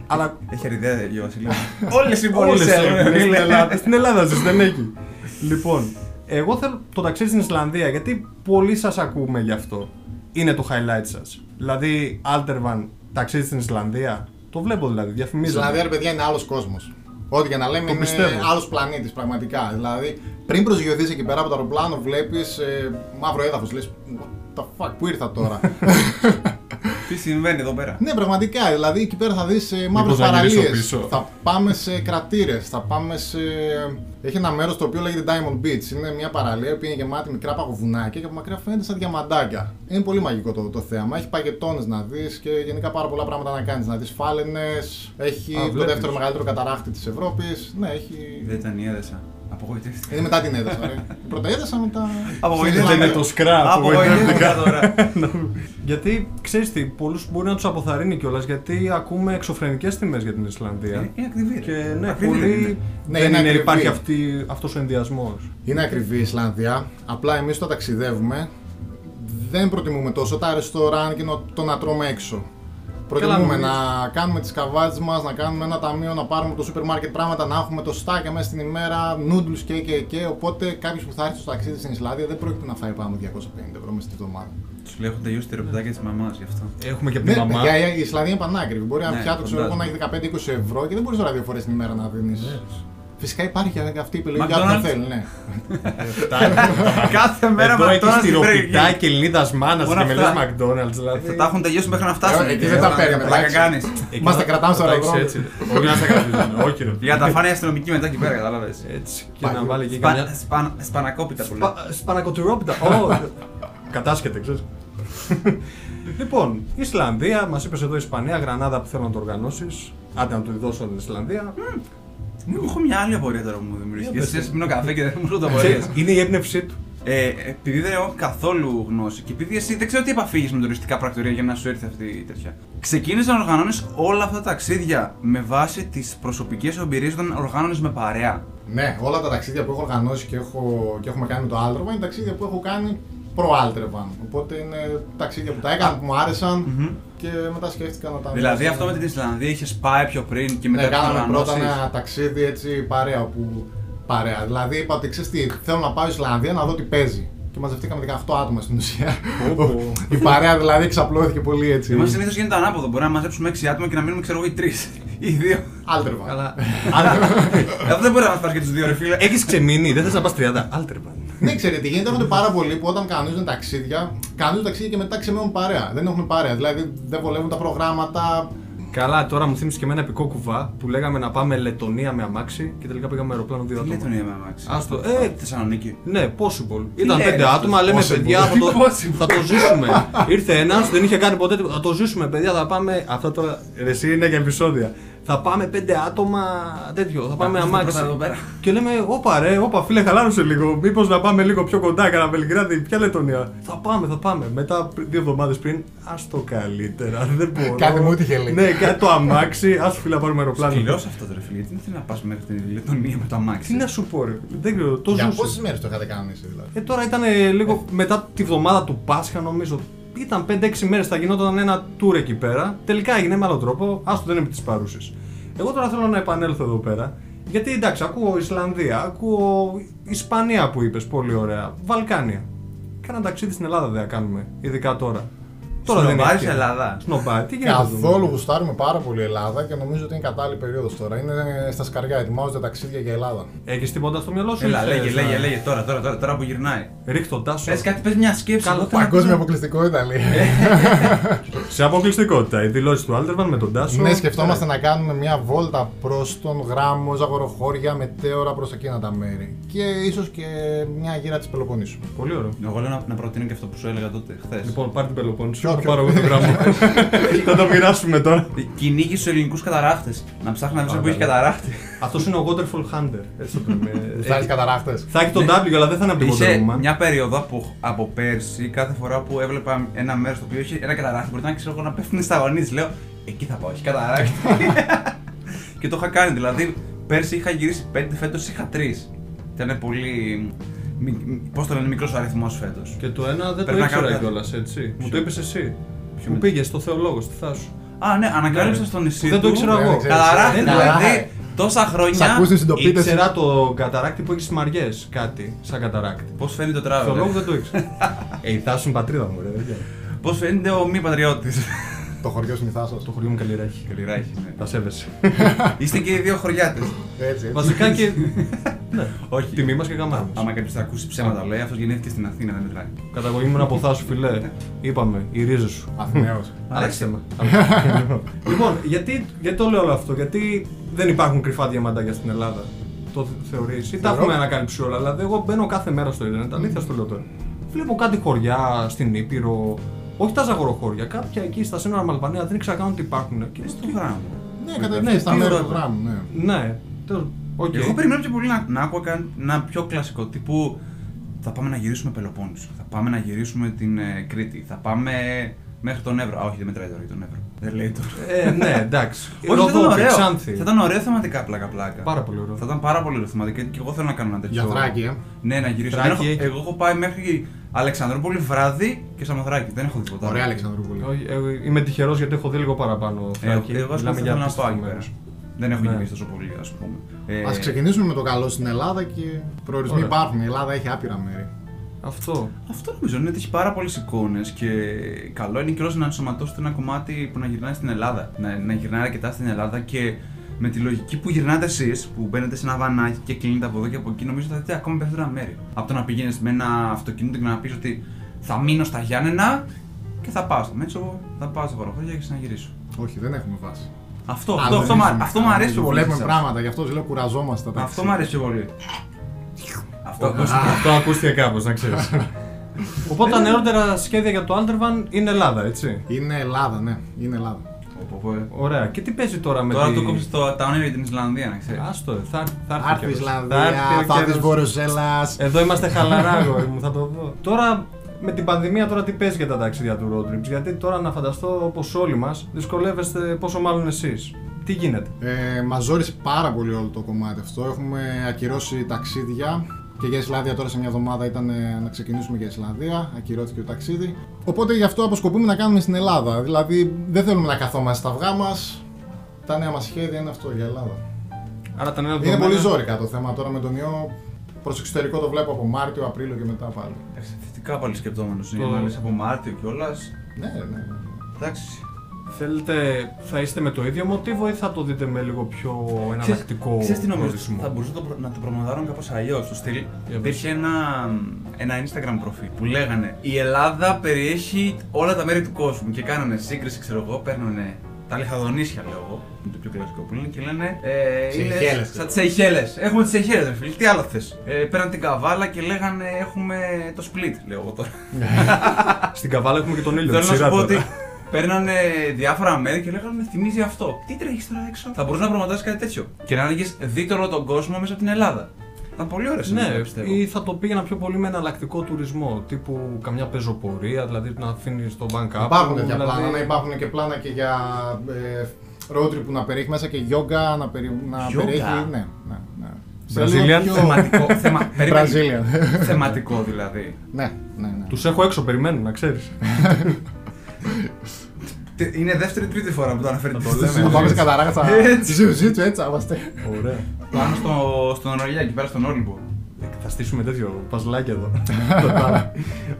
Αλλά Έχει αριδέα για Βασιλιά. [laughs] Όλες οι πόλεις όλες έχουν. έχουν. Στην Ελλάδα- Στην Ελλάδα ζεις, δεν έχει. Λοιπόν, εγώ θέλω το ταξίδι στην Ισλανδία γιατί πολλοί σας ακούμε γι' αυτό. Είναι το highlight σας. Δηλαδή, Altervan, ταξίδι στην Ισλανδία. Το βλέπω δηλαδή, Η διαφημίζεται. Ισλανδία, ρε παιδιά, είναι άλλος κόσμος. Ό,τι και να λέμε, Το είναι πιστεύω. άλλος πλανήτης πραγματικά. Δηλαδή, πριν προσγειωθείς εκεί πέρα από το αεροπλάνο, βλέπεις ε, μαύρο έδαφος. Λες, what the fuck, πού ήρθα τώρα; [laughs] Τι συμβαίνει εδώ πέρα; ναι, πραγματικά. Δηλαδή, εκεί πέρα θα δεις ε, μαύρες Μήπως να γυρίσω παραλίες. πίσω; Θα πάμε σε κρατήρες. Θα πάμε σε. Έχει ένα μέρος το οποίο λέγεται Diamond Beach. Είναι μια παραλία που είναι γεμάτη μικρά παγοβουνάκια και από μακριά φαίνεται σαν διαμαντάκια. Είναι πολύ μαγικό το, το θέαμα. Έχει παγετώνες να δεις και γενικά πάρα πολλά πράγματα να κάνεις. Να δεις φάλαινες. Έχει Α, το βλέπεις. δεύτερο μεγαλύτερο καταράχτη της Ευρώπης. Ναι, έχει. Δεν ήταν η έδεσα. Απογοητεύτηκα. Είναι μετά την έδεσα. ρε. Η πρώτα έδεσα μετά. Απογοητεύτηκα. Δεν είναι το σκράπ. Απογοητεύτηκα τώρα. [laughs] Γιατί ξέρεις τι, πολλούς μπορεί να τους αποθαρρύνει κιόλας γιατί ακούμε εξωφρενικές τιμές για την Ισλανδία. Είναι ακριβή. ρε. Και ναι, Ακριβή δεν πολύ. είναι. Ναι, δεν είναι είναι, ακριβή. υπάρχει αυτή, αυτός ο ενδιασμός. Είναι ακριβή η Ισλανδία. Απλά εμείς όταν ταξιδεύουμε δεν προτιμούμε τόσο τα ρεστοράν και νο- το να τρώμε έξω. Προτιμούμε νομίζω. να κάνουμε τις καβάτσε μας, να κάνουμε ένα ταμείο, να πάρουμε από το σούπερ μάρκετ πράγματα, να έχουμε το στάκια μέσα στην ημέρα, noodles και και και. Οπότε κάποιος που θα έρθει στο ταξίδι στην Ισλανδία δεν πρόκειται να φάει πάνω από 250 ευρώ μέσα στη βδομάδα. Τους λέω έχουν τελειώσει τα ρεπετάκια της μαμάς γι' αυτό. Έχουμε και από Ναι, τη μαμά. παιδιά, η Ισλανδία είναι πανάκριβη. Μπορεί ένα Ναι, πιάτο ξέρω εγώ, να έχει φαντάζομαι. 15-20 ευρώ και δεν μπορείς τώρα δύο φορέ την ημέρα να δίνεις. Φυσικά υπάρχει και αυτή η επιλογή για McDonald's. όποιον θέλει, ναι. Κάθε μέρα Εδώ με έχεις στυροπιτά και ελληνίδα μάνας Μόνο και με λες αυτά. McDonald's. Δηλαδή. Θα τα έχουν τελειώσει μέχρι να φτάσουν. Ε, εκεί δεν τα παίρνουμε, Πλάκα εντάξει. κάνεις. Εκεί Μας τα θα- κρατάμε στο θα τα έχεις αεροδρόμιο. έτσι. Όχι να στα κρατήσουμε. Όχι, ρε. Για να τα φάνε οι αστυνομικοί μετά εκεί πέρα, κατάλαβες. Έτσι. Και να βάλει εκεί καμιά. Σπανακόπιτα που λέει. Σπανακοτηρόπιτα. Ω, Κατάσχεται, ξέρεις. Λοιπόν, Ισλανδία, μας είπες εδώ Ισπανία, Γρανάδα που θέλω να το οργανώσεις. Άντε να του δώσω την Ισλανδία. Εγώ έχω μια άλλη απορία τώρα που μου δημιουργήθηκε. Για πες. Εσύ πίνω καφέ και δεν μου ρωτώ απορίες. Ξέρεις, Είναι η έμπνευσή του. Ε, επειδή δεν έχω καθόλου γνώση και επειδή εσύ δεν ξέρω τι επαφή έχεις με τουριστικά πρακτορία για να σου έρθει αυτή η τέτοια. Ξεκίνησε να οργανώνεις όλα αυτά τα ταξίδια με βάση τις προσωπικές εμπειρίες όταν οργάνωνες με παρέα. Ναι, όλα τα ταξίδια που έχω οργανώσει και, έχω, και έχουμε κάνει με το Alderman είναι ταξίδια που έχω κάνει προ Alderman. Οπότε είναι ταξίδια που τα έκανα, που μου άρεσαν και μετά σκέφτηκα να τα Δηλαδή μοιραστώ. αυτό με την Ισλανδία είχες πάει πιο πριν και μετά Ναι, το κάναμε πρώτα οργανώσεις; ένα ταξίδι έτσι παρέα που. Παρέα. Δηλαδή είπα ότι ξέρεις τι, θέλω να πάω Ισλανδία να δω τι παίζει. Και μαζευτήκαμε 18 άτομα στην ουσία. πω. [laughs] Η παρέα δηλαδή εξαπλώθηκε πολύ έτσι. Εμάς συνήθως γίνεται ανάποδο. Μπορεί να μαζέψουμε 6 άτομα και να μείνουμε ξέρω εγώ οι 3 ή 2. Alderman. Αλλά. Αυτό δεν μπορεί να μας πάρει και τους δύο ρε φίλε. Έχεις ξεμείνει, δεν θες να πας 30. Alderman. Ναι, ξέρετε, γίνεται έρχονται πάρα πολλοί που όταν κανονίζουν ταξίδια, κανονίζουν ταξίδια και μετά ξεμένουν παρέα. Δεν έχουν παρέα. Δηλαδή δεν βολεύουν τα προγράμματα. Καλά, τώρα μου θύμισε και εμένα επικό κουβά που λέγαμε να πάμε Λετωνία με αμάξι και τελικά πήγαμε αεροπλάνο δύο Τι άτομα. λέει τον Ιεμέ Μάξι. Άστο, ε, Θεσσαλονίκη. Ναι, possible. Ήταν λέει πέντε αυτός, άτομα, λέμε possible. παιδιά, θα το, [laughs] Possible. θα το ζήσουμε. Ήρθε ένας, δεν είχε κάνει ποτέ τίποτα. Θα το ζήσουμε, παιδιά, θα πάμε. Αυτό τώρα. Ρε, Εσύ είναι για επεισόδια. Θα πάμε πέντε άτομα τέτοιο, θα πάμε ακούσετε αμάξι. πρώτα εδώ πέρα. Και λέμε, όπα ρε, όπα φίλε, χαλάρωσε λίγο. Μήπως να πάμε λίγο πιο κοντά, κανένα Βελιγράδι, ποια Λετωνία. Θα πάμε, θα πάμε. Μετά πρι- δύο εβδομάδες πριν, ας το καλύτερα. Δεν μπορώ. Κάτι μου είχε λέει. Ναι, κάτι το αμάξι, ας φίλε, να πάρουμε αεροπλάνο. Σκληρός αυτό το ρε φίλε. Γιατί δεν θέλει να πας μέχρι την Λετωνία με το αμάξι. Τι να σου πω, ρε. Δεν ξέρω, το Για ζούσε. πόσες μέρες το είχατε κανονίσει δηλαδή; Ε, τώρα ήταν λίγο μετά τη βδομάδα του Πάσχα, νομίζω. Ήταν 5-6 μέρες, θα γινόταν ένα tour εκεί πέρα. Τελικά έγινε με άλλο τρόπο. Άστο δεν είναι της παρούσης. Εγώ τώρα θέλω να επανέλθω εδώ πέρα. Γιατί εντάξει, ακούω Ισλανδία, ακούω Ισπανία που είπες, πολύ ωραία. Βαλκάνια. Κάνα ταξίδι στην Ελλάδα δεν θα κάνουμε, ειδικά τώρα. Τώρα δεν Σνομπάρεις έχει. Ελλάδα. Σνομπάρι, τι γίνεται. εδώ; Καθόλου γουστάρουμε πάρα πολύ Ελλάδα και νομίζω ότι είναι κατάλληλη περίοδος τώρα. Είναι στα σκαριά, ετοιμάζονται ταξίδια για Ελλάδα. Έχει τίποτα στο μυαλό σου, Έλα, ή λέγε, θες λέγε, να- λέγε τώρα, τώρα, τώρα, τώρα που γυρνάει. Ρίχ τον τάσο. Πες κάτι, πες μια σκέψη. Καλά, εγώ θέλω να Παγκόσμια ακούσω. αποκλειστικότητα λέει. [laughs] Σε αποκλειστικότητα, οι δηλώσεις του Άλτερβαν με τον Τάσο. Ναι, σκεφτόμαστε να κάνουμε μια βόλτα προς τον γράμμος, Ζαγοροχώρια, μετέωρα προς εκείνα τα μέρη. Και ίσως και μια γύρα της Πελοποννήσου. Πολύ ωραίο. Εγώ λέω να, να προτείνω και αυτό που σου έλεγα τότε, χθες. Λοιπόν, πάρε την Πελοπόννησο. Ποιο, Θα ποιο; πάρω εγώ το γράμμα. [laughs] Θα το μοιράσουμε τώρα. Κυνήγι στους ελληνικούς καταράχτες. Να ψάχνει να βρει Α, που έχει καλά. καταράχτη. Αυτός είναι ο Waterfall Hunter. Έτσι το λέμε. [laughs] Γουστάρει Έχει- καταράχτες. Θα έχει τον W, αλλά δεν θα είναι από την Είχε Wonder Woman. μια περίοδο από, από πέρσι, κάθε φορά που έβλεπα ένα μέρος το οποίο είχε ένα καταράχτη, μπορεί να ξέρω εγώ να πέφτουν στα γονεί. Λέω, εκεί θα πάω, έχει καταράχτη. [laughs] και το είχα κάνει. Δηλαδή, πέρσι είχα γυρίσει πέντε, φέτος είχα τρεις. Ήταν πολύ. Πώς το λένε, μικρός αριθμός φέτος. Και το ένα δεν το Πρέπει να ήξερα κάνω κάτι. κιόλας, έτσι. Μου το είπες εσύ. Ποιο Μου με- πήγες στο Θεολόγο, στη Θάσου. Α, ναι, ανακάλυψα Ναι. στο νησί. Δεν το του ήξερα Ναι, εγώ. δεν ξέρεις. Καταράχτη, Δεν- δηλαδή τόσα Σ' χρόνια. ακούσει συντοπίτε. Ήξερα το καταράκτη που έχει σμαριέ. Κάτι σαν καταράκτη. Πώς φαίνεται το τράβο. Θεολόγο δεν το ήξερα. Ε, η Θάσου είναι πατρίδα μου, ρε. δεν ξέρω. Πώς φαίνεται ο μη πατριώτης; Το χωριό σου Μυθάσο. Το χωριό μου καλλιράχη. Καλλιράχη, ναι. Τα σέβεσαι. Είστε και οι δύο χωριάτες. Έτσι, έτσι. Βασικά και. [laughs] Ναι, Όχι. τιμή μας και γαμάμε. Άμα κάποιος θα ακούσει ψέματα, λέει αυτός γεννήθηκε στην Αθήνα, δεν μετράει. Καταγωγή μου είναι από Θάσου, φιλέ. Είπαμε, οι ρίζε σου. Αθηναίος. Αλέξτε με. [laughs] λοιπόν, γιατί, γιατί το λέω όλο αυτό, Γιατί δεν υπάρχουν κρυφά διαμαντάκια στην Ελλάδα. Το θεωρείς. Ή τα Θεωρώ. έχουμε ανακαλύψει όλα. Δηλαδή, εγώ μπαίνω κάθε μέρα στο Ιντερνετ. Αλήθεια στο λέω τώρα. Βλέπω κάτι χωριά στην Ήπειρο. Όχι τα ζαγοροχώρια. Κάποια εκεί στα σύνορα με Αλβανία δεν ήξερα καν ότι υπάρχουν. Και Στο τι- γράμμα. Ναι, Ναι, κατευθείαν στα τι μέρη ωραία. του γράμμου, ναι. Ναι. Τέλος- οκ. Εγώ περιμένω πιο πολύ να, να άκουγα καν- ένα πιο κλασικό τύπου. Θα πάμε να γυρίσουμε Πελοπόννησο. Θα πάμε να γυρίσουμε την ε, Κρήτη. Θα πάμε μέχρι τον Εύρο. Α, όχι, δεν μετράει τώρα για τον Εύρο. Δεν λέει τώρα. Ε, ναι, εντάξει. [laughs] Όχι, θα ήταν Ροδό και ωραίο. Ξάνθη. Θα ήταν ωραίο θεματικά πλάκα-πλάκα. Πάρα πολύ ωραίο. Θα ήταν πάρα πολύ ωραίο θεματικά και εγώ θέλω να κάνω ένα τέτοιο. Για Θράκη, ε. Ναι, να γυρίσω. Θράκη Δεν έχω- έχει. εγώ έχω πάει μέχρι Αλεξανδρούπολη βράδυ και Σαμοθράκη. Δεν έχω δει τίποτα. Ωραία, άλλο. Αλεξανδρούπολη. Όχι, ε, Είμαι τυχερός γιατί έχω δει λίγο παραπάνω. Ε, Θράκη. εγώ ας πούμε Μιλάμε θα για ήθελα να πάω εκεί απίστευτο πέρα. μέρος. Δεν έχω Ναι. γυρίσει τόσο πολύ, ας πούμε. Ε, Α ξεκινήσουμε με το καλό στην Ελλάδα και προορισμοί Ωραία. υπάρχουν. Η Ελλάδα έχει άπειρα μέρη. Αυτό. Αυτό νομίζω είναι ότι έχει πάρα πολλές εικόνες και καλό είναι καιρός να ενσωματώσετε ένα κομμάτι που να γυρνάει στην Ελλάδα. Να, να γυρνάει αρκετά στην Ελλάδα και με τη λογική που γυρνάτε εσείς, που μπαίνετε σε ένα βανάκι και κλείνετε από εδώ και από εκεί, νομίζω ότι θα δείτε ακόμα περισσότερα μέρη. Από το να πηγαίνεις με ένα αυτοκίνητο και να πεις ότι θα μείνω στα Γιάννενα και θα πάω στο Μέτσο, θα πάω στα Βαροχώρια και ξαναγυρίσω. Όχι, δεν έχουμε βάση. Αυτό, Α, αυτό, δεν αυτό, μ' α- έχουμε. αυτό μου αρέσει πιο πολύ. Βλέπουμε σε πράγματα, γι' αυτό λέω κουραζόμαστε τα Αυτό ταξίδια. μου αρέσει πιο πολύ. Αυτό Αυτό ακούστηκε κάπως, να ξέρεις. [laughs] Οπότε τα νεότερα σχέδια για το Aldervan είναι Ελλάδα, έτσι; Είναι Ελλάδα, ναι, είναι Ελλάδα. Πω, πω, ε. Ωραία. Και τι παίζει τώρα με Τώρα τη... του κόψεις το, τα όνειρα για την Ισλανδία, να ξέρεις. Άστο, θα, θα έρθει. Άρθει καιρός. Ισλανδία, Θα έρθει ο θα δει καιρός. Βόρειο Έλλα. Εδώ είμαστε χαλαρά, αγόρι μου, θα το δω. Τώρα με την πανδημία, τώρα τι παίζει για τα ταξίδια του road trips; Γιατί τώρα να φανταστώ όπω όλοι μας δυσκολεύεστε, πόσο μάλλον εσείς. Τι γίνεται; Ε, Μας ζόρισε πάρα πολύ όλο το κομμάτι αυτό. Έχουμε ακυρώσει ταξίδια και για Ισλανδία τώρα σε μια εβδομάδα ήταν ε, να ξεκινήσουμε για Ισλανδία. Ακυρώθηκε το ταξίδι. Οπότε γι' αυτό αποσκοπούμε να κάνουμε στην Ελλάδα. Δηλαδή δεν θέλουμε να καθόμαστε στα αυγά μας. Τα νέα μας σχέδια είναι αυτό για Ελλάδα. Άρα τα νέα Είναι δεδομένα- πολύ ζώρικα το θέμα τώρα με τον ιό. Προς εξωτερικό το βλέπω από Μάρτιο, Απρίλιο και μετά πάλι. Εντάξει, θετικά πάλι σκεπτόμενος είναι. Το- Να λες από Μάρτιο κιόλας. Ναι, ναι. ναι. Εντάξει. Θέλετε, θα είστε με το ίδιο μοτίβο ή θα το δείτε με λίγο πιο εναλλακτικό Ξέρεις τι νομίζω, προορισμό; θα μπορούσα να το, προ- να το προμοδάρουν κάπως αλλιώς στο στυλ. Για Υπήρχε ένα, ένα Instagram προφίλ που λέγανε Η Ελλάδα περιέχει όλα τα μέρη του κόσμου και κάνανε σύγκριση, ξέρω εγώ, παίρνανε τα λιχαδονίσια λέω εγώ, είναι το πιο κλασικό που λένε και λένε. Ε, είναι Σεϊχέλες, Σαν τις ξέρω. Σεϊχέλες. Έχουμε τις Σεϊχέλες, ρε φίλε. Τι άλλο θες. Ε, πέραν την καβάλα και λέγανε έχουμε το split, λέω εγώ τώρα. [laughs] Στην καβάλα έχουμε και τον ήλιο. Θέλω τη να σου σειρά πω τώρα. ότι παίρνανε διάφορα μέρη και λέγανε «Με θυμίζει αυτό. Τι τρέχεις τώρα έξω; Θα μπορούσες να προγραμματίσει κάτι τέτοιο. Και να έλεγες δείτε όλο τον κόσμο μέσα από την Ελλάδα. Ήταν πολύ ωραίο Ναι, πιστεύω. ή θα το πήγαινα πιο πολύ με εναλλακτικό τουρισμό. Τύπου καμιά πεζοπορία, δηλαδή να αφήνεις το bank up. Υπάρχουν τέτοια δηλαδή... πλάνα, ναι, υπάρχουν και πλάνα και για ε, road trip που να περιέχει μέσα και yoga, να, περι, να Yoga? περιέχει. Ναι, ναι, ναι. Σε Brazilian; λίγο πιο- Θεματικό. θεμα... [laughs] περίμενε. Brazilian. Θεματικό δηλαδή. ναι, ναι, ναι. Τους έχω έξω, περιμένουν, να ξέρεις. Τε- Είναι δεύτερη τρίτη φορά που το αναφέρετε. το στο λέμε. Zoom. Θα πάμε σε καταράκτα. Έτσι. Ζουζίτσου, έτσι θα είμαστε. Ωραία. Πάνω στο, στον Ρολιά, εκεί πέρα στον Όλυμπο. Θα στήσουμε τέτοιο παζλάκι εδώ. [laughs] Το τάρα.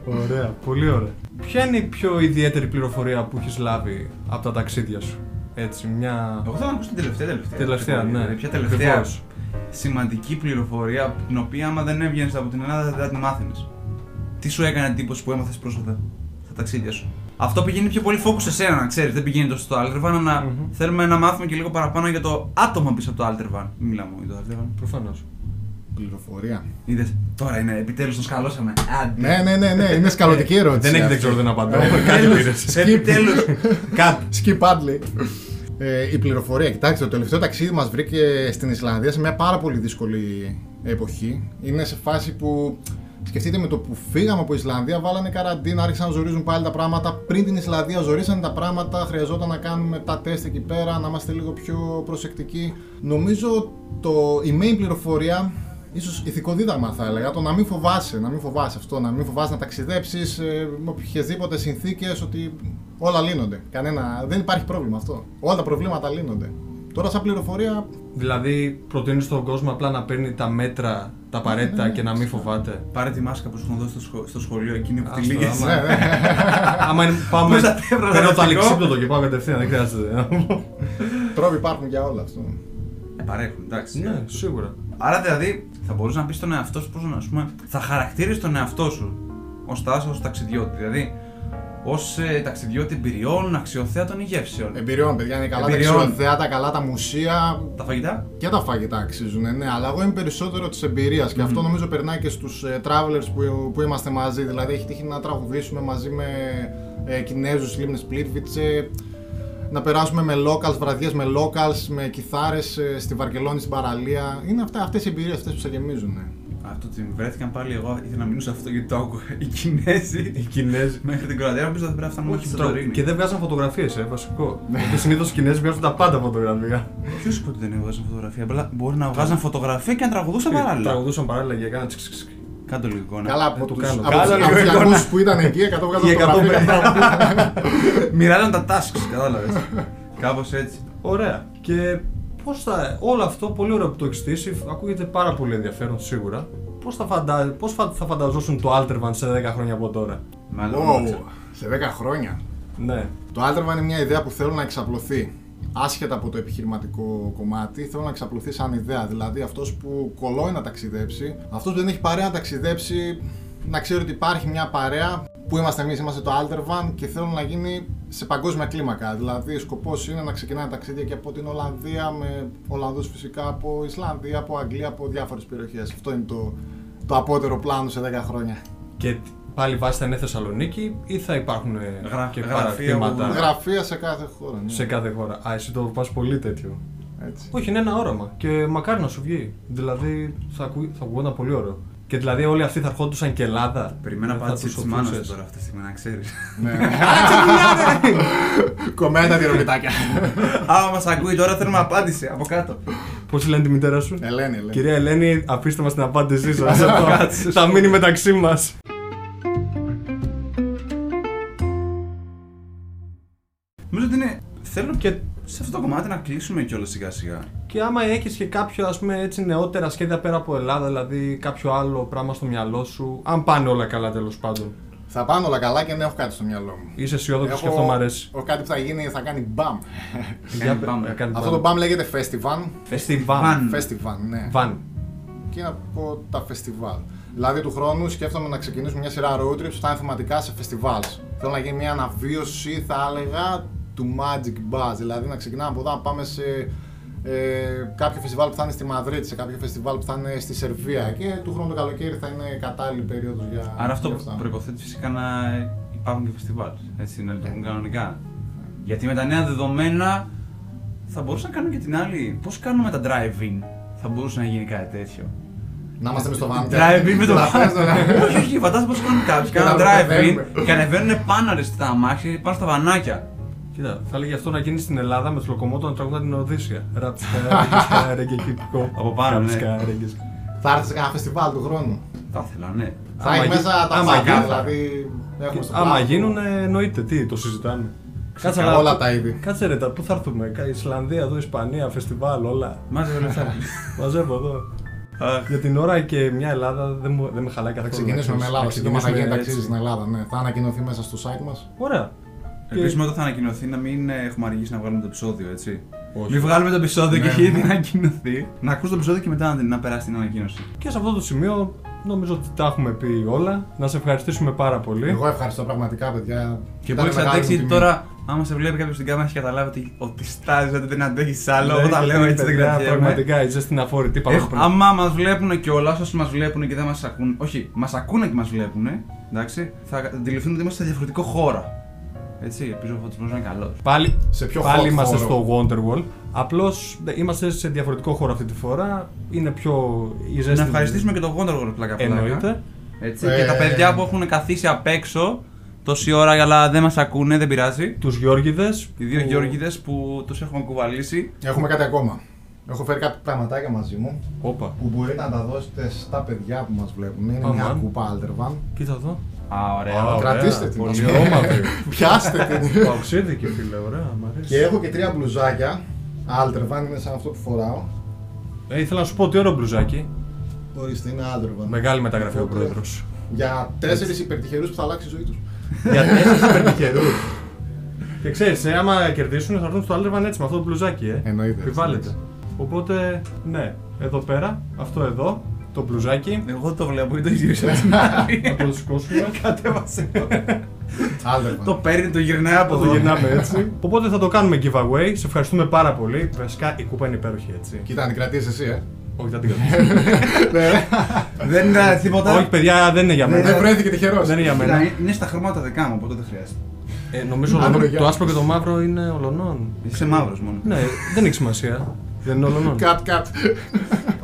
ωραία, πολύ ωραία. Ποια είναι η πιο ιδιαίτερη πληροφορία που έχεις λάβει από τα ταξίδια σου, Έτσι, μια. Εγώ θέλω να ακούσω την τελευταία τελευταία. Τελευταία, ναι. Δηλαδή, Ποια τελευταία Ακριβώς. σημαντική πληροφορία την οποία άμα δεν έβγαινες από την Ελλάδα δεν θα την μάθαινες; Τι σου έκανε εντύπωση που έμαθες πρόσφατα στα ταξίδια σου; Αυτό πηγαίνει πιο πολύ focus σε σένα, να ξέρεις. Δεν πηγαίνει τόσο στο Aldervan, αλλά Μμμ. θέλουμε να μάθουμε και λίγο παραπάνω για το άτομο πίσω από το Aldervan. Μην μιλάμε μόνο για το Aldervan. Προφανώς. Πληροφορία. Είδες, τώρα είναι, επιτέλους τον σκαλώσαμε. Άντε. Ναι, ναι, ναι, ναι, είναι σκαλωτική ερώτηση. Δεν έχει, δεν αυτή. ξέρω, δεν απαντώ. Κάτι πήρες. Επιτέλου. Skip Adley. [laughs] Ε, η πληροφορία, κοιτάξτε, το τελευταίο ταξίδι μας βρήκε στην Ισλανδία σε μια πάρα πολύ δύσκολη εποχή. Είναι σε φάση που σκεφτείτε με το που φύγαμε από Ισλανδία, βάλανε καραντίνα, άρχισαν να ζορίζουν πάλι τα πράγματα. Πριν την Ισλανδία ζορίσαν τα πράγματα, χρειαζόταν να κάνουμε τα τεστ εκεί πέρα, να είμαστε λίγο πιο προσεκτικοί. Νομίζω το, η main πληροφορία ίσως ηθικό δίδαγμα θα έλεγα, το να μην φοβάσαι, να μην φοβάσαι αυτό, να μην φοβάσαι να ταξιδέψεις ε, με οποιασδήποτε συνθήκες, ότι όλα λύνονται. Κανένα, δεν υπάρχει πρόβλημα αυτό. Όλα τα προβλήματα λύνονται. Τώρα σαν πληροφορία, Δηλαδή, προτείνεις στον κόσμο απλά να παίρνει τα μέτρα, τα απαραίτητα και να μην φοβάται. Πάρε τη μάσκα που σου έχουν δώσει στο, σχο- στο σχολείο εκείνη που τη Άστο, λίγες. άμα- [laughs] Άμα είναι, πάμε. Πες τα τεύρα, Παίρνω το δραστικό. αλεξίπτωτο και πάω κατευθείαν, δεν χρειάζεται. [laughs] τρόποι υπάρχουν για όλα αυτό. Ε, παρέχουν, εντάξει. ναι, σίγουρα. Άρα δηλαδή θα μπορούσες να πεις στον εαυτό σου πώς να ας πούμε, θα χαρακτήριζε τον εαυτό σου ως τάσος ως ταξιδιώτη. Δηλαδή ως ε, ταξιδιώτη εμπειριών, αξιοθέατων ή γεύσεων. Εμπειριών, παιδιά, είναι καλά τα Εμπειριών. ξενοδοχεία, καλά τα μουσεία Τα φαγητά; και τα φαγητά αξίζουν, ναι, αλλά εγώ είμαι περισσότερο της εμπειρίας και αυτό νομίζω περνάει και στους travelers που, που είμαστε μαζί. Δηλαδή, έχει τύχει να τραγουδήσουμε μαζί με ε, Κινέζους, λίμνες Πλίτβιτσε, να περάσουμε με locals, βραδιές με locals, με κιθάρες ε, στη Βαρκελόνη, στην παραλία. Είναι αυτά, αυτές οι εμπειρίες αυτές που σε γεμίζουν. ναι. Αυτό ότι βρέθηκαν πάλι εγώ ήθελα να μείνω σε αυτό γιατί το άκουγα. [laughs] Οι Κινέζοι. Οι Κινέζοι. Μέχρι την Κροατία νομίζω ότι πρέπει να φτάνουμε Όχι, μέχρι το- το Σαντορίνη. και δεν βγάζαν φωτογραφίες, ε, βασικό. Γιατί συνήθως οι Κινέζοι βγάζουν τα πάντα φωτογραφία. Ποιος είπε ότι δεν έβγαζαν φωτογραφία; Απλά μπορεί να βγάζαν φωτογραφία και να τραγουδούσαν παράλληλα. Τραγουδούσαν παράλληλα και έκαναν τσικ, τσικ. Κάντε λίγο εικόνα. Καλά από Ε, του τους, κάνω. από Κάνω τους, λίγο από τους εικόνα. 200 που ήταν εκεί, 100 βγάζαν Οι 150. φωτογραφία. [laughs] Μοιράζαν τα tasks, κατάλαβες. [laughs] Κάπως έτσι. Ωραία. Και πώς θα. Όλο αυτό πολύ ωραίο που το έχεις στήσει, ακούγεται πάρα πολύ ενδιαφέρον σίγουρα. Πώς θα, φαντα... πώς θα θα φανταζόσουν το Altervan σε 10 χρόνια από τώρα; Μάλλον. Wow, σε 10 χρόνια. Ναι. Το Alderman είναι μια ιδέα που θέλω να εξαπλωθεί. Άσχετα από το επιχειρηματικό κομμάτι, θέλω να εξαπλωθεί σαν ιδέα. Δηλαδή, αυτός που κολώνει να ταξιδέψει, αυτός που δεν έχει παρέα να ταξιδέψει, να ξέρει ότι υπάρχει μια παρέα που είμαστε εμείς, είμαστε το Aldervan και θέλω να γίνει σε παγκόσμια κλίμακα. Δηλαδή, σκοπός είναι να ξεκινάνε ταξίδια και από την Ολλανδία, με Ολλανδούς φυσικά από Ισλανδία, από Αγγλία, από διάφορες περιοχές. Αυτό είναι το, το απότερο πλάνο σε 10 χρόνια. Και πάλι βάση θα είναι Θεσσαλονίκη ή θα υπάρχουν ε, Γρα- και γραφεία παρακτήματα που- Γραφεία σε κάθε χώρα. Ναι. σε κάθε χώρα. Α, εσύ το πας πολύ τέτοιο. Έτσι. Όχι, είναι ένα όραμα και μακάρι να σου βγει. Δηλαδή θα, ακού... θα ακούγονταν πολύ ωραίο. Και δηλαδή όλοι αυτοί θα ερχόντουσαν και Ελλάδα. Περιμένω Δεν θα απάντηση τους της μάνας σοφούσες. τώρα αυτή τη στιγμή, να ξέρεις. [laughs] Κομμένα τη ρομιτάκια. Άμα μας ακούει τώρα, θέλουμε απάντηση από κάτω. Πώς λένε τη μητέρα σου, Ελένη, Ελένη. Κυρία Ελένη, αφήστε μα την απάντησή σας. [laughs] Κάτσε, θα μείνει μεταξύ μας. Νομίζω ότι είναι. Θέλω Και, σε αυτό το κομμάτι να κλείσουμε κιόλας σιγά σιγά. και άμα έχεις και κάποιο ας πούμε, έτσι, νεότερα σχέδια πέρα από Ελλάδα, δηλαδή κάποιο άλλο πράγμα στο μυαλό σου, αν πάνε όλα καλά τέλος πάντων. Θα πάνε όλα καλά και δεν έχω κάτι στο μυαλό μου. Είσαι αισιόδοξος και αυτό μου αρέσει. έχω κάτι που θα γίνει, θα κάνει μπαμ. Για πάμε. να κάνει Αυτό το μπαμ λέγεται festival. Φεστιβάλ. Βαν. Festival, ναι. Βαν. Και είναι από τα φεστιβάλ. Δηλαδή του χρόνου σκέφτομαι να ξεκινήσουμε μια σειρά road trips που θα είναι θεματικά σε festivals. Θέλω να γίνει μια αναβίωση, θα έλεγα, του Magic Buzz. Δηλαδή να ξεκινάμε από εδώ να πάμε σε ε, κάποιο φεστιβάλ που θα είναι στη Μαδρίτη, σε κάποιο φεστιβάλ που θα είναι στη Σερβία και του χρόνου το καλοκαίρι θα είναι κατάλληλη περίοδος για. Άρα αυτό για αυτά. προποθέτει φυσικά να υπάρχουν και φεστιβάλ. Έτσι, να λειτουργούν κανονικά. Γιατί με τα νέα δεδομένα θα μπορούσαν να κάνουν και την άλλη. Πώς κάνουμε τα drive-in, θα μπορούσε να γίνει κάτι τέτοιο. Να είμαστε με στο van. Drive-in με το Να παίζουν, ναι. Όχι, όχι, φαντάζομαι πώ κάνουν κάποιοι. Και να Κάνουν drive-in κατεβαίνουμε. και ανεβαίνουν πάνω ρε στα αμάξια, πάνω στα βανάκια. Κοίτα, θα έλεγε αυτό να γίνει στην Ελλάδα με τους λοκομότο να τραγουδά την Οδύσσια. Ραψικά, ρέγγε κυπικό. Από πάνω, ναι. Θα έρθεις σε κανένα φεστιβάλ του χρόνου; Θα ήθελα, ναι. Θα Άμα έχει γι- μέσα τα άμα φάγια, γίνει- δηλαδή. Έχουμε στο Άμα πλάνο. γίνουν, εννοείται, τι, το συζητάνε. Κάτσε Όλα αλλά- τα είδη. Κάτσε ρε, τα- πού θα έρθουμε, Κα- Ισλανδία, εδώ, Ισπανία, φεστιβάλ, όλα. Μάζε λεφτά. [laughs] Μαζεύω εδώ. Αχ. Για την ώρα και μια Ελλάδα δεν, μου, δεν με χαλάει Θα καθόλου. ξεκινήσουμε με να Ελλάδα. ξέρεις. Σύντομα θα γίνει ξεκινήσουμε ταξίδι έτσι. στην Ελλάδα. Ναι. Θα ανακοινωθεί μέσα στο site μας. Ωραία. Ελπίζουμε όταν θα ανακοινωθεί να μην ε, έχουμε αργήσει να βγάλουμε το επεισόδιο, έτσι. Όχι. Μην βγάλουμε το επεισόδιο και Ναι. έχει ήδη ανακοινωθεί. Να ακούς το επεισόδιο και μετά να, να περάσει την ανακοίνωση. Και σε αυτό το σημείο νομίζω ότι τα έχουμε πει όλα. Να σε ευχαριστήσουμε πάρα πολύ. Εγώ ευχαριστώ πραγματικά, παιδιά. Και Ήταν που έχει μεγάλη μου αντέξει τιμή. τώρα, άμα σε βλέπει κάποιος στην κάμερα, έχει καταλάβει ότι, ότι στάζει, ότι δεν αντέχει άλλο. Ναι, Όταν γιατί, λέω έτσι δεν παιδιά, κρατιέμαι. Πραγματικά η ζέστη είναι αφόρητη. Πάμε Έχω- άμα μας βλέπουν και όλα, όσοι μας βλέπουν και δεν μας ακούν, όχι, μας ακούνε και μας βλέπουν, εντάξει, θα αντιληφθούν ότι είμαστε σε διαφορετικό χώρο. Έτσι, ελπίζω ο φωτισμός να είναι καλός. Πάλι, Σε πιο πάλι hot είμαστε χώρο; στο Wonderwall. Απλώς είμαστε σε διαφορετικό χώρο αυτή τη φορά. Είναι πιο. Η ζέστη Να ευχαριστήσουμε και τον Wonderworld πλάκα πλάκα. Εννοείται. Έτσι, Ε, και τα παιδιά που έχουν καθίσει απ' έξω τόση ώρα αλλά δεν μας ακούνε, δεν πειράζει. Τους Γιώργιδε. Οι δύο Γιώργιδε που τους έχουμε κουβαλήσει. Έχουμε κάτι ακόμα. Έχω φέρει κάποια πραγματάκια μαζί μου Όπα. που μπορείτε να τα δώσετε στα παιδιά που μας βλέπουν. Είναι Αμάν. μια κούπα Aldervan. Κοίτα εδώ. Α, Α, ωραία. ωραία. κρατήστε την. Πολύ όμορφη. [laughs] Πιάστε την. Παοξίδικη φίλε, ωραία. Μ' αρέσει. Και έχω και τρία μπλουζάκια. Aldervan είναι σαν αυτό που φοράω. Ε, ήθελα να σου πω ότι ωραίο μπλουζάκι. Ορίστε, είναι Aldervan. Μεγάλη μεταγραφή ο Οπότε, πρόεδρος. Για τέσσερις υπερτυχερούς που θα αλλάξει η ζωή τους. Για τέσσερις [laughs] υπερτυχερούς. Και ξέρεις, ε, άμα κερδίσουν θα έρθουν στο Alderman έτσι με αυτό το μπλουζάκι, ε. Εννοείται. Επιβάλλεται. Οπότε, ναι, εδώ πέρα, αυτό εδώ, το μπλουζάκι. Εγώ το βλέπω, είναι το ίδιο. Να το σηκώσουμε. Κατέβασε. Aldervan. Το παίρνει, το γυρνάει από Θα το εδώ. γυρνάμε έτσι. Οπότε θα το κάνουμε giveaway. Σε ευχαριστούμε πάρα πολύ. Βασικά η κούπα είναι υπέροχη έτσι. Κοίτα, την κρατήσεις εσύ, ε. Όχι, δεν την [laughs] κρατήσω. Ναι. Δεν είναι τίποτα. Όχι, παιδιά, δεν είναι για Δεν μένα. βρέθηκε τυχερός. Δεν είναι για μένα. Κοίτα, Είναι στα χρώματα δικά μου, οπότε δεν χρειάζεται. Ε, νομίζω Άντρε, ολονό- γεια. το άσπρο και το μαύρο είναι ολονών. Είσαι μαύρος μόνο. Ναι, δεν έχει σημασία. Δεν είναι ολονών. Κατ, κατ.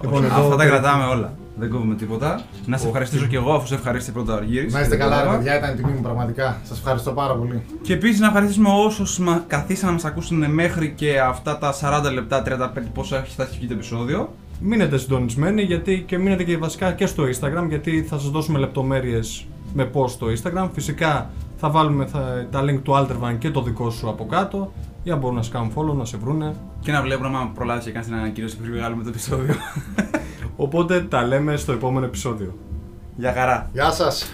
Λοιπόν, εδώ Αυτά τα περίπου- κρατάμε όλα. Δεν κόβουμε τίποτα. Να σε ευχαριστήσω κι εγώ αφού σε ευχαρίστησε πρώτα ο Αργύρης. Να είστε καλά, ρε παιδιά, ήταν η τιμή μου πραγματικά. Σας ευχαριστώ πάρα πολύ. Και επίσης να ευχαριστήσουμε όσους μα... καθίσαν να μας ακούσουν μέχρι και αυτά τα 40 λεπτά, 35 πόσο έχει φτάσει εκεί το επεισόδιο. Μείνετε συντονισμένοι γιατί και μείνετε και βασικά και στο Instagram γιατί θα σας δώσουμε λεπτομέρειες με post στο Instagram. Φυσικά θα βάλουμε θα, τα link του Altervan και το δικό σου από κάτω για να μπορούν να σε κάνουν follow, να σε βρούνε. Και να βλέπουν άμα προλάβεις και κάνεις την ανακοίνωση πριν βγάλουμε το επεισόδιο. Οπότε τα λέμε στο επόμενο επεισόδιο. Για χαρά. Γεια σας.